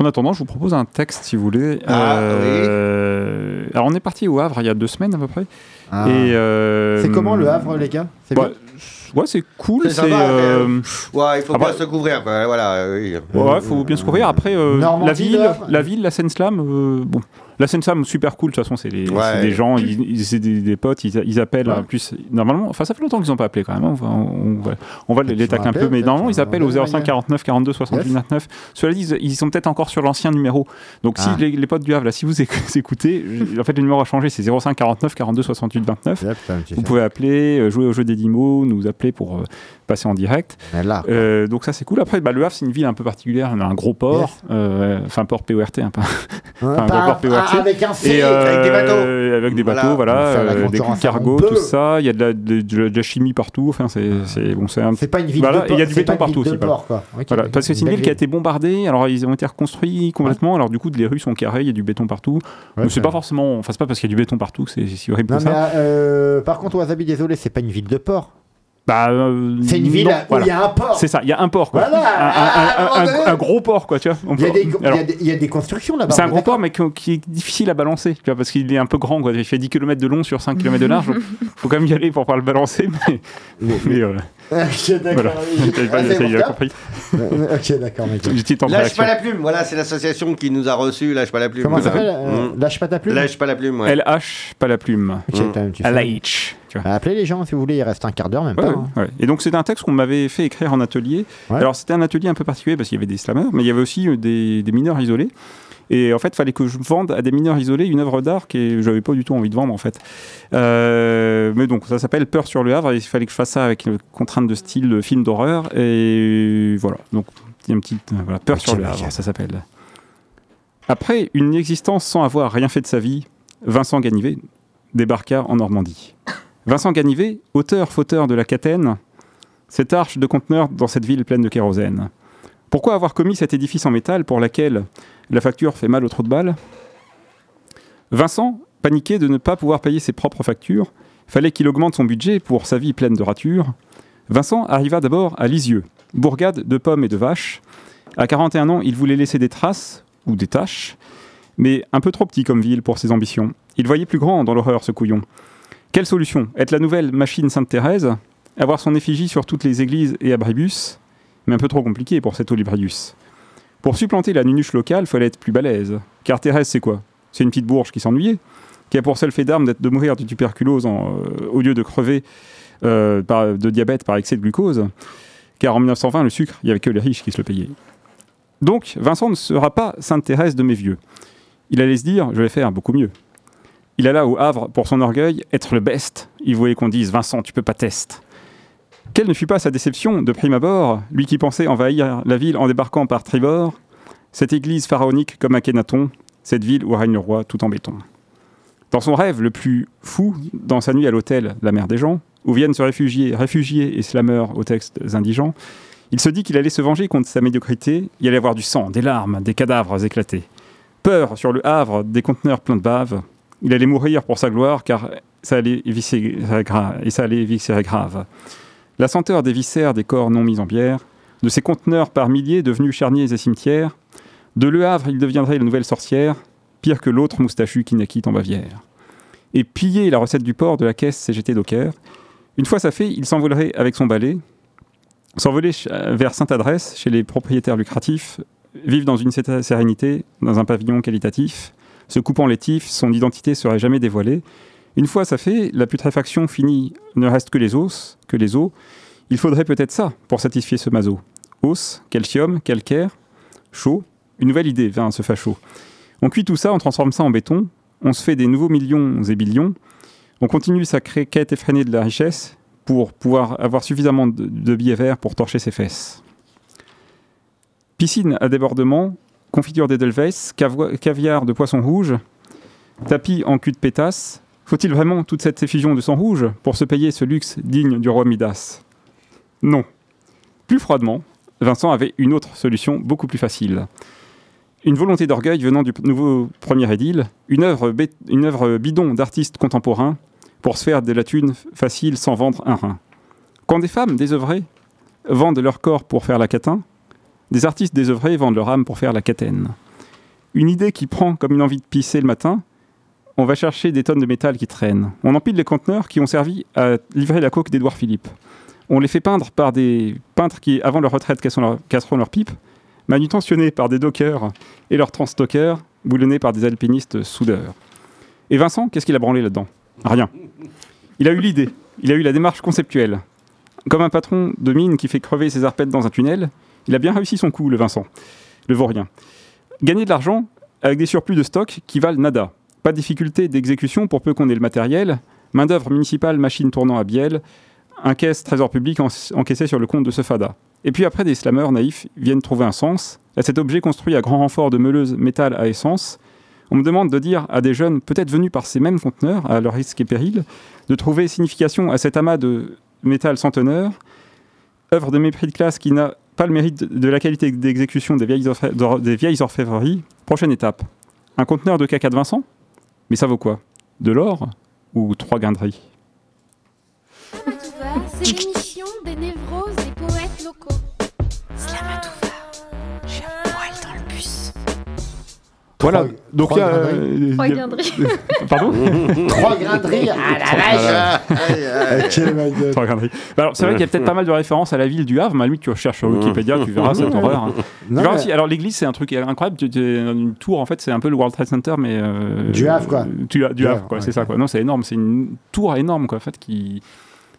En attendant, je vous propose un texte si vous voulez. Ah, Euh, Alors on est parti au Havre il y a deux semaines à peu près. Ah. Et, euh, C'est comment le Havre, les gars? C'est bah, bien? Ouais, c'est cool. C'est euh, Ouais, il faut après- bien se couvrir. Voilà, oui. Ouais, faut bien se couvrir. Après, la ville, la ville, la Seine-Slam, bon, la Seine-Slam, super cool. De toute façon, c'est des, Ouais. c'est des gens, c'est des, des potes, ils, ils appellent. Ouais. Plus, normalement, enfin, ça fait longtemps qu'ils n'ont pas appelé quand même. hein. On va, on va, on va les, taquer un peu, mais normalement, ils un appellent au bon 05 moyen. 49 42 68 Yes. 29. Cela dit, ils, sont peut-être encore sur l'ancien numéro. Donc, si Ah. les, les potes du Havre, là, si vous éc- écoutez, en fait, le numéro a changé. C'est 05 49 42 68 29. Ouais, putain, tu Vous pouvez appeler, euh, jouer au jeu des 10 mots, nous appeler pour euh, passer en direct. Là, Euh, donc ça c'est cool. Après, bah, le Havre c'est une ville un peu particulière. On a un gros port, Yes. euh, enfin port PORT, hein, pas, hein, enfin, un gros port PORT. Ah, avec un C. Et, euh, avec des bateaux. Avec des Voilà. bateaux, voilà, la euh, des cargos, tout ça. Il y a de la, de, de- de la chimie partout. Enfin, c'est, c'est bon, c'est un. Pas une ville Voilà, de il y a du béton partout aussi, voilà. port, quoi. Voilà, parce que c'est une ville qui a été bombardée, alors ils ont été reconstruits complètement, alors du coup les rues sont carrées, il y a du béton partout. Ouais, Donc c'est pas forcément, enfin c'est pas parce qu'il y a du béton partout c'est si horrible Non, que mais ça. euh, par contre, Wasabi, désolé, c'est pas une ville de port. Bah, euh, C'est une ville non, où voilà. il y a un port. C'est ça, il y a un port quoi. Voilà, Un- gros port quoi, tu vois. Il y, a des, il y a il constructions là-bas. C'est un gros port, mais qui, qui est difficile à balancer, tu vois, parce qu'il est un peu grand, quoi. Il fait 10 km de long sur 5 km de large, donc faut quand même y aller pour pouvoir le balancer, mais, mais, euh, ok, d'accord. Voilà. Ah, bon, compris. Ok, d'accord, mec. Lâche réaction. pas la plume, voilà, c'est l'association qui nous a reçus, lâche pas la plume. Comment ça s'appelle euh, Mmh. Lâche pas ta plume Lâche pas la plume, ouais. LH, pas la plume. Ok, Mmh. tu LH. Tu vois. Appelez les gens si vous voulez, il reste un quart d'heure même Ouais, pas. ouais, hein. ouais. Et donc c'était un texte qu'on m'avait fait écrire en atelier. Ouais. Alors c'était un atelier un peu particulier parce qu'il y avait des slammers, mais il y avait aussi euh, des, des mineurs isolés. Et en fait, il fallait que je vende à des mineurs isolés une œuvre d'art que j'avais pas du tout envie de vendre en fait. Euh, mais donc ça s'appelle Peur sur le Havre et il fallait que je fasse ça avec une contrainte de style de film d'horreur. Et voilà, donc il y a une petite euh, voilà, Peur sur le. Havre, ça s'appelle. Après une existence sans avoir rien fait de sa vie, Vincent Ganivet débarqua en Normandie. Vincent Ganivet, auteur-fauteur de la Catène, cette arche de conteneur dans cette ville pleine de kérosène. Pourquoi avoir commis cet édifice en métal pour laquelle la facture fait mal au trou de balle? Vincent, paniqué de ne pas pouvoir payer ses propres factures, fallait qu'il augmente son budget pour sa vie pleine de ratures. Vincent arriva d'abord à Lisieux, bourgade de pommes et de vaches. À 41 ans, il voulait laisser des traces, ou des taches, mais un peu trop petit comme ville pour ses ambitions. Il voyait plus grand dans l'horreur, ce couillon. Quelle solution? Être la nouvelle machine Sainte-Thérèse? Avoir son effigie sur toutes les églises et abribus? Mais un peu trop compliqué pour cet Olibrius. Pour supplanter la nunuche locale, fallait être plus balèze. Car Thérèse, c'est quoi? C'est une petite bourge qui s'ennuyait, qui a pour seul fait d'arme de mourir de tuberculose euh, au lieu de crever euh, de diabète par excès de glucose. Car en 1920, le sucre, il n'y avait que les riches qui se le payaient. Donc, Vincent ne sera pas Sainte Thérèse de mes vieux. Il allait se dire, je vais faire beaucoup mieux. Il alla au Havre pour son orgueil, être le best. Il voulait qu'on dise Vincent, tu peux pas test. Quelle ne fut pas sa déception de prime abord, lui qui pensait envahir la ville en débarquant par tribord, cette église pharaonique comme Akhenaton, cette ville où règne le roi tout en béton. Dans son rêve le plus fou, dans sa nuit à l'hôtel La Mère des gens, où viennent se réfugier réfugiés et slammeurs aux textes indigents, il se dit qu'il allait se venger contre sa médiocrité, il allait avoir du sang, des larmes, des cadavres éclatés. Peur sur le Havre, des conteneurs pleins de bave, il allait mourir pour sa gloire car ça allait et ça grave. La senteur des viscères des corps non mis en bière, de ces conteneurs par milliers devenus charniers et cimetières, de Le Havre il deviendrait la nouvelle sorcière, pire que l'autre moustachu qui naquit en Bavière. Et piller la recette du port de la caisse CGT Docker. Une fois ça fait, il s'envolerait avec son balai, s'envoler vers Sainte-Adresse, chez les propriétaires lucratifs, vivre dans une sé- sérénité, dans un pavillon qualitatif, se coupant les tifs, son identité serait jamais dévoilée. Une fois ça fait, la putréfaction finie, ne reste que les os, que les os. Il faudrait peut-être ça pour satisfier ce maso. Os, calcium, calcaire, chaud. Une nouvelle idée vint ce facho. On cuit tout ça, on transforme ça en béton, on se fait des nouveaux millions et billions, on continue sa quête effrénée de la richesse pour pouvoir avoir suffisamment de, billets verts pour torcher ses fesses. Piscine à débordement, confiture d'Edelweiss, caviar de poisson rouge, tapis en cul de pétasse. Faut-il vraiment toute cette effusion de sang rouge pour se payer ce luxe digne du roi Midas? Non. Plus froidement, Vincent avait une autre solution beaucoup plus facile. Une volonté d'orgueil venant du nouveau premier édile, une œuvre, bé- une œuvre bidon d'artistes contemporains pour se faire de la thune facile sans vendre un rein. Quand des femmes désœuvrées vendent leur corps pour faire la catin, des artistes désœuvrés vendent leur âme pour faire la catène. Une idée qui prend comme une envie de pisser le matin, on va chercher des tonnes de métal qui traînent. On empile les conteneurs qui ont servi à livrer la coque d'Édouard Philippe. On les fait peindre par des peintres qui, avant leur retraite, casseront leur, casseront leur pipe, manutentionnés par des dockers et leurs transstockers, boulonnés par des alpinistes soudeurs. Et Vincent, qu'est-ce qu'il a branlé là-dedans? Rien. Il a eu l'idée, il a eu la démarche conceptuelle. Comme un patron de mine qui fait crever ses arpètes dans un tunnel, il a bien réussi son coup, le Vincent, le vaurien. Gagner de l'argent avec des surplus de stock qui valent nada. Pas de difficulté d'exécution pour peu qu'on ait le matériel. Main-d'œuvre municipale, machine tournant à bielle. Un caisse trésor public en- encaissé sur le compte de ce fada. Et puis après, des slammeurs naïfs viennent trouver un sens à cet objet construit à grand renfort de meuleuse métal à essence. On me demande de dire à des jeunes, peut-être venus par ces mêmes conteneurs, à leur risque et péril, de trouver signification à cet amas de métal centenaire, œuvre de mépris de classe qui n'a pas le mérite de la qualité d'exécution des vieilles orfèvreries. Prochaine étape. Un conteneur de caca de Vincent Mais ça vaut quoi? De l'or ou trois guinderies C'est l'émission des névroses. des Voilà, Trois- donc trois il y a, grains de Trois riz. Pardon Trois grains de riz Ah la vache Ok, ma gueule. Trois grains de riz. Bah alors, c'est vrai qu'il y a peut-être pas mal de références à la ville du Havre, mais à lui, tu recherches sur Wikipédia, tu verras cette horreur. hein. Tu Non, verras mais- aussi- alors, l'église, c'est un truc incroyable. Une tour, en fait, c'est un peu le World Trade Center, mais. euh, Du Havre, quoi. Tu, du Du Havre, Havre, quoi, ouais, c'est ça, quoi. Non, c'est énorme. C'est une tour énorme, quoi, en fait, qui.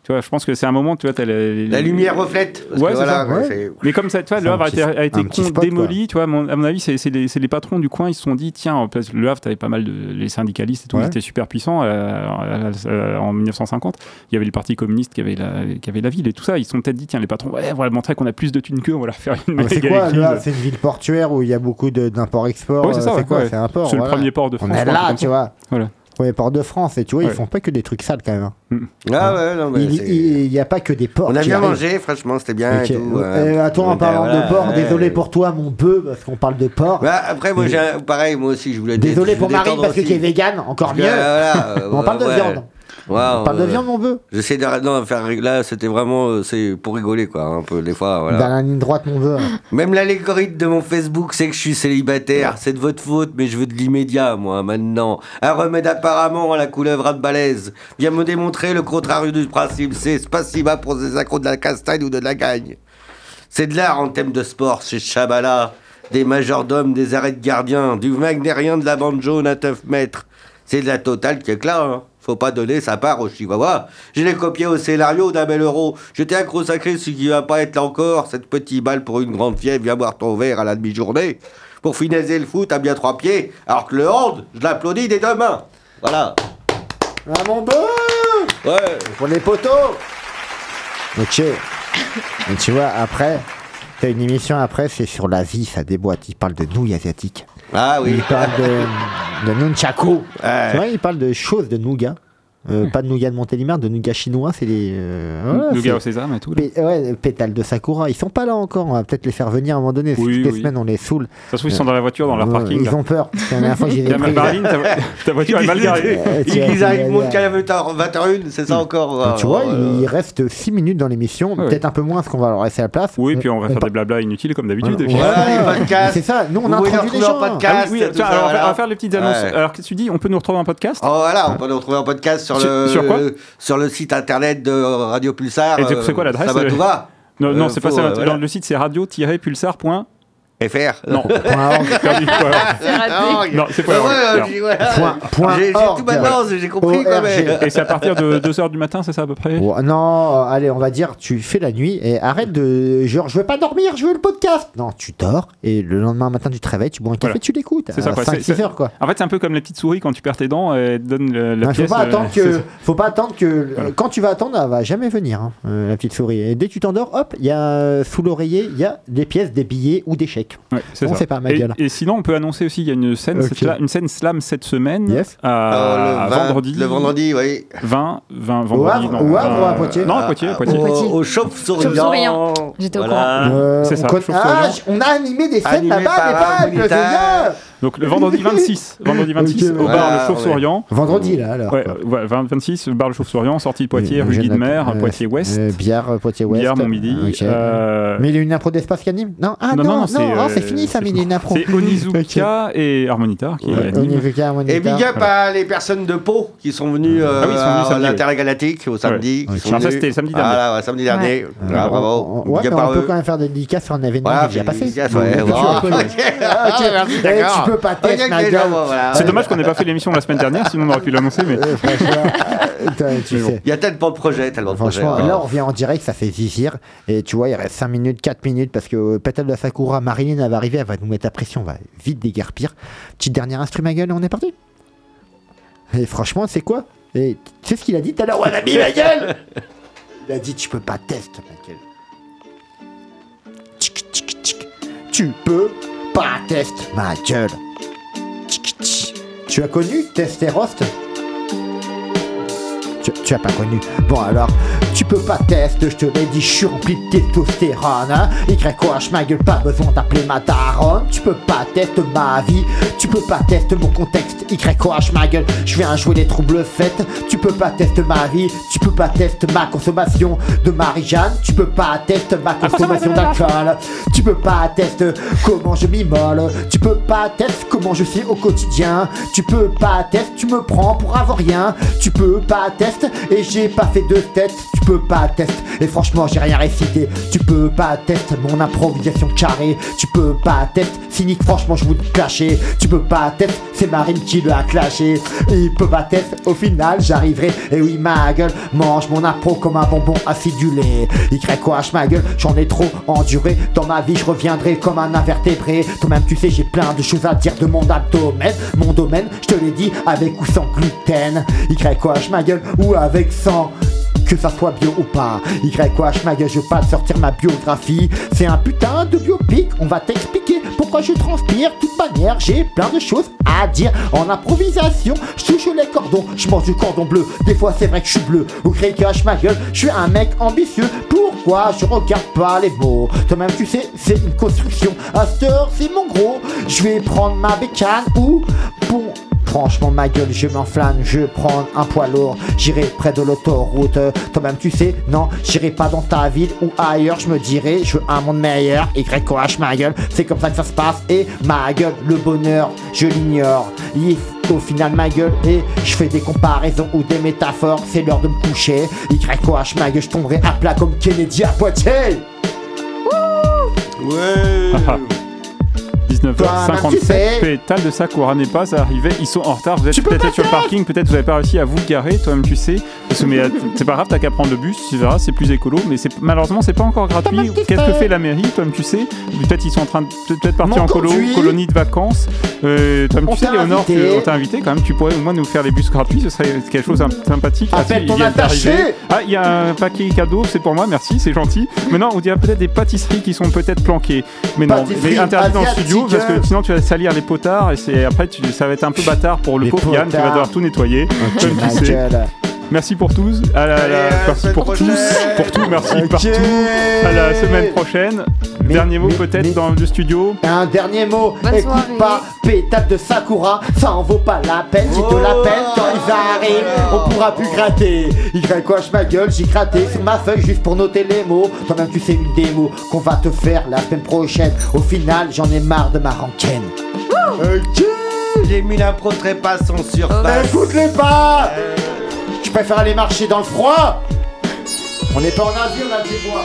Tu vois, je pense que c'est un moment, tu vois, les- La lumière reflète. parce Ouais, que c'est voilà, ça. ouais, c'est- Mais comme ça, tu vois, C'est le Havre a petit- été, a con- spot, démoli, tu vois, à mon- à mon avis, c'est c'est les, c'est les patrons du coin, ils se sont dit, tiens, le Havre, t'avais pas mal de les syndicalistes et tout, Ouais. ils étaient super puissants euh, euh, en 1950. Il y avait le parti communiste qui avait, la, qui avait la ville et tout ça. Ils se sont peut-être dit, tiens, les patrons, ouais, on va leur montrer qu'on a plus de thunes qu'eux, on va leur faire une Ah, C'est quoi C'est une ville portuaire où il y a beaucoup d'import-export. C'est euh, ouais, quoi ouais. C'est un port. C'est le premier port de On France, est quoi, là, tu vois. Voilà. Premier port de France. Et tu vois, Ouais. ils font pas que des trucs sales quand même. hein. Ah ouais, non, mais Il c'est- il y a pas que des ports. On a bien mangé, franchement, c'était bien Ok. et tout. Euh, attends, en Donc, parlant voilà, de porc, ouais. désolé pour toi, mon bœuf, parce qu'on parle de porc. Bah, après, moi, un- pareil, moi aussi, je voulais dé- Désolé je pour Marie, parce que aussi. qui est vegan, encore Parce que, mieux. euh, voilà, On euh, parle de ouais. viande. Waouh, On parle de euh, viande, mon bœuf. J'essaie de non, faire là, c'était vraiment euh, c'est pour rigoler quoi, un peu des fois. Voilà. Dans la ligne droite, mon bœuf. Même l'allégorie de mon Facebook, c'est que je suis célibataire. C'est de votre faute, mais je veux de l'immédiat, moi, maintenant. Un remède apparemment à la couleuvre à de balèze. Viens me démontrer le contraire du principe. C'est Spasiba pour des accros de la castagne ou de la gagne. C'est de l'art en thème de sport chez Chabala. Des majordomes, des arrêts de gardiens, du wagnérien de la bande jaune à 9 mètres. C'est de la totale qui est claire, hein. Faut pas donner sa part au chihuahua. Je l'ai copié au scénario d'un bel euro. J'étais accro sacré, ce qui va pas être là encore. Cette petite balle pour une grande fièvre, viens boire ton verre à la demi-journée. Pour finaliser le foot à bien trois pieds, alors que le hand, je l'applaudis des deux mains. Voilà. Ah, mon bœuf Ouais. Pour les poteaux Ok. Et tu vois, après, t'as une émission après, c'est sur l'Asie, ça déboîte. Il parle de nouilles asiatiques. Ah oui. Il parle de, de nunchaku. Tu vois, il parle de choses de nougat. Euh, pas de nougat de Montélimar, de nougat chinois, c'est les. euh, voilà, Nougat au sésame et tout. Pé- ouais, pétales de Sakura, ils sont pas là encore. On va peut-être les faire venir à un moment donné. parce que Oui, toutes les oui. semaines, on les saoule. Ça se trouve, ils sont dans la voiture, dans leur Ouais, parking. Ils là. ont peur. La dernière fois que j'ai Il y a mal- Marilyn, ta, ta voiture est mal garée. Euh, Ils arrivent, vois, qu'à 21, c'est ça encore. Et tu euh, vois, euh, il reste 6 minutes dans l'émission, Ouais. peut-être un peu moins parce qu'on va leur laisser la place. Oui, puis on va faire des blabla inutiles comme d'habitude. Voilà, les podcasts. C'est ça, nous on a introduit les gens. Ah on va- faire les petites annonces. Alors, qu'est-ce que tu dis On peut nous retrouver en podcast? Oh voilà, on peut nous retrouver en podcast sur Sur- le sur quoi sur le site internet de Radio Pulsar. Et c'est euh, c'est quoi l'adresse Ça va euh, tout va. Non, non Euh, c'est pas ça. euh, voilà. Dans le site, c'est radio-pulsar. FR. Non. Non, c'est pas. Point- point J'ai tout maintenant, j'ai compris mais. ORG. Et c'est à partir de 2h du matin, c'est ça à peu près? Oh, non, euh, allez, on va dire, tu fais la nuit et arrête de. Genre, je veux pas dormir, je veux le podcast. Non, tu dors et le lendemain matin, tu te réveilles, tu bois un café, Voilà. tu l'écoutes. C'est ça, quoi. 5-6 C'est- heures, quoi. En fait, c'est un peu comme les petites souris quand tu perds tes dents, elles te donnent le- la pièce. pas euh, faut pas attendre que quand tu vas attendre, elle va jamais venir, hein, euh, la petite souris. Et dès que tu t'endors, hop, il y a euh, sous l'oreiller, il y a des pièces, des billets ou des chèques. Ouais, c'est On ça. sait pas, ma et, gueule. et sinon, on peut annoncer aussi, il y a une scène, une slam cette semaine Yes. à, Euh, le vendredi. Le vendredi, oui. 20, 20 Au vendredi. Havre, non, au Havre ou à euh, Poitiers? Non, à Poitiers. à Poitiers. Au. Chauve-Souriant. J'étais au Euh, C'est ça, chauve-souris. Ah, on a animé des scènes là-bas, mais pas avec le. Donc le vendredi 26, vendredi 26 Ok, au bar Le ouais. Chauve-Souriant. Vendredi, là, alors. Ouais, ouais, 20 26, bar Le Chauve-Souriant, sortie de Poitiers, Euh, rue Guidemer, euh, Poitiers Ouest. euh, Bière, euh, Poitiers Ouest. Bière, Montmidi. Ok. euh, Mais il y a une impro d'espace qui anime Non, ah non, non, non, c'est, ah, c'est euh, fini ça, mais il y a une impro. C'est Onizuka et Harmonitar qui Ouais, Harmonica. Et big up à les personnes de Pau qui sont venues euh, Ah oui, ils sont venus à l'Intergalactique au samedi. Ouais. Alors ça, c'était le samedi Ah, dernier. là, ouais, samedi dernier. Euh, Ah, bravo. on- Ouais, peut quand même faire des dédicaces sur un événement qui est déjà passé. ouais, ouais. Ok. Ah, merci, Eh, d'accord. Voilà. C'est dommage qu'on n'ait pas fait l'émission la semaine dernière, sinon on aurait pu l'annoncer. Mais Euh, bon. Il y a tellement de projets, tellement de projets. Franchement, là on revient en direct, ça fait zizir. Et tu vois, il reste 5 minutes, 4 minutes parce que euh, Pétale de la Sakura, Marilyn elle va arriver, elle va nous mettre la pression, on va vite déguerpir. Petite dernière instru ma gueule et on est parti. Et franchement, c'est quoi? Et tu sais ce qu'il a dit tout à l'heure Wannabe ma gueule Il a dit tu peux pas tester ma gueule. Tchic, tchic, tchic. Tu peux pas tester ma gueule. Tu as connu Testerost? Tu... tu as pas connu. Bon alors, tu peux pas tester, je te l'ai dit, je suis rempli de testostérone. Hein YOH ma gueule, pas besoin d'appeler ma daronne. Tu peux pas tester ma vie, tu peux pas tester mon contexte. YOH ma gueule, je viens jouer les troubles faites. Tu peux pas tester ma vie, tu peux pas tester ma consommation de Marie-Jeanne. Tu peux pas tester ma consommation d'alcool. Tu peux pas tester comment je m'immole. Tu peux pas tester comment je suis au quotidien. Tu peux pas tester, tu me prends pour avoir rien. Tu peux pas et j'ai pas fait de tête. Tu peux pas tester et franchement j'ai rien récité. Tu peux pas tester mon improvisation carrée. Tu peux pas tester cynique, franchement je vous clasher. Tu peux pas tester, c'est Marine qui le a clashé. Il peut pas tester, au final j'arriverai. Et oui ma gueule, mange mon impro comme un bonbon acidulé. YOH ma gueule, j'en ai trop enduré. Dans ma vie je reviendrai comme un invertébré. Toi-même tu sais j'ai plein de choses à dire de mon abdomen. Mon domaine, je te l'ai dit, avec ou sans gluten. YOH ma gueule, ou avec sans que ça soit bio ou pas. Ma gueule, je veux pas sortir ma biographie. C'est un putain de biopic, on va t'expliquer pourquoi je transpire. Toute manière, j'ai plein de choses à dire. En improvisation, je touche les cordons, je mange du cordon bleu. Des fois, c'est vrai que je suis bleu. Ou YOH ma gueule, je suis un mec ambitieux. Pourquoi je regarde pas les mots? Toi-même, tu sais, c'est une construction. Heure, c'est mon gros. Je vais prendre ma bécane ou bon. Franchement, ma gueule, je m'enflamme, je prends un poids lourd, j'irai près de l'autoroute. Toi-même, tu sais, non, j'irai pas dans ta ville ou ailleurs, je me dirai, je veux un monde meilleur. YOH, ma gueule, c'est comme ça que ça se passe. Et ma gueule, le bonheur, je l'ignore. Au final, ma gueule, et je fais des comparaisons ou des métaphores, c'est l'heure de me coucher. YOH, ma gueule, je tomberai à plat comme Kennedy à Poitiers. Ouais. 19h57, pétale de Sakura n'est pas arrivé. Ils sont en retard. Vous êtes peut-être sur le parking, peut-être vous n'avez pas réussi à vous garer. Toi-même, tu sais. Mais euh, c'est pas grave, t'as qu'à prendre le bus, tu verras, c'est plus écolo. Mais malheureusement, c'est pas encore gratuit. Qu'est-ce que fait la mairie Toi-même, tu sais? Peut-être ils sont en train de peut-être partir en colonie de vacances. Euh, toi-même, tu sais, Léonore, on t'a invité quand même. Tu pourrais au moins nous faire les bus gratuits. Ce serait quelque chose de sympathique. Ah, Appelle ton attaché. Ah, il y a un paquet cadeau, c'est pour moi, merci, c'est gentil. Maintenant, on dirait peut-être des pâtisseries qui sont peut-être planquées. Mais non, mais interdit dans le studio. Parce que sinon tu vas salir les potards et c'est après tu- ça va être un peu bâtard pour le Yann qui va devoir tout nettoyer. Comme tu sais. Merci pour tous. À la, la- Allez, à la merci semaine pour prochaine. tous. Pour tout, merci partout. À la semaine prochaine. Mais- Dernier mot peut-être dans le studio. Un dernier mot, Bonne écoute soirée. pas, pétate de Sakura, ça en vaut pas la peine, j'ai de la peine quand ils arrivent, on pourra plus gratter. YOH ma gueule, j'ai gratté sur ma feuille juste pour noter les mots. Toi-même tu sais une démo qu'on va te faire la semaine prochaine. Au final, j'en ai marre de ma rengaine. Ok, J'ai mis l'impro trépasse en Oh. surface. écoute-les pas je préfère aller marcher dans le froid. On n'est pas en Asie, on a des bois.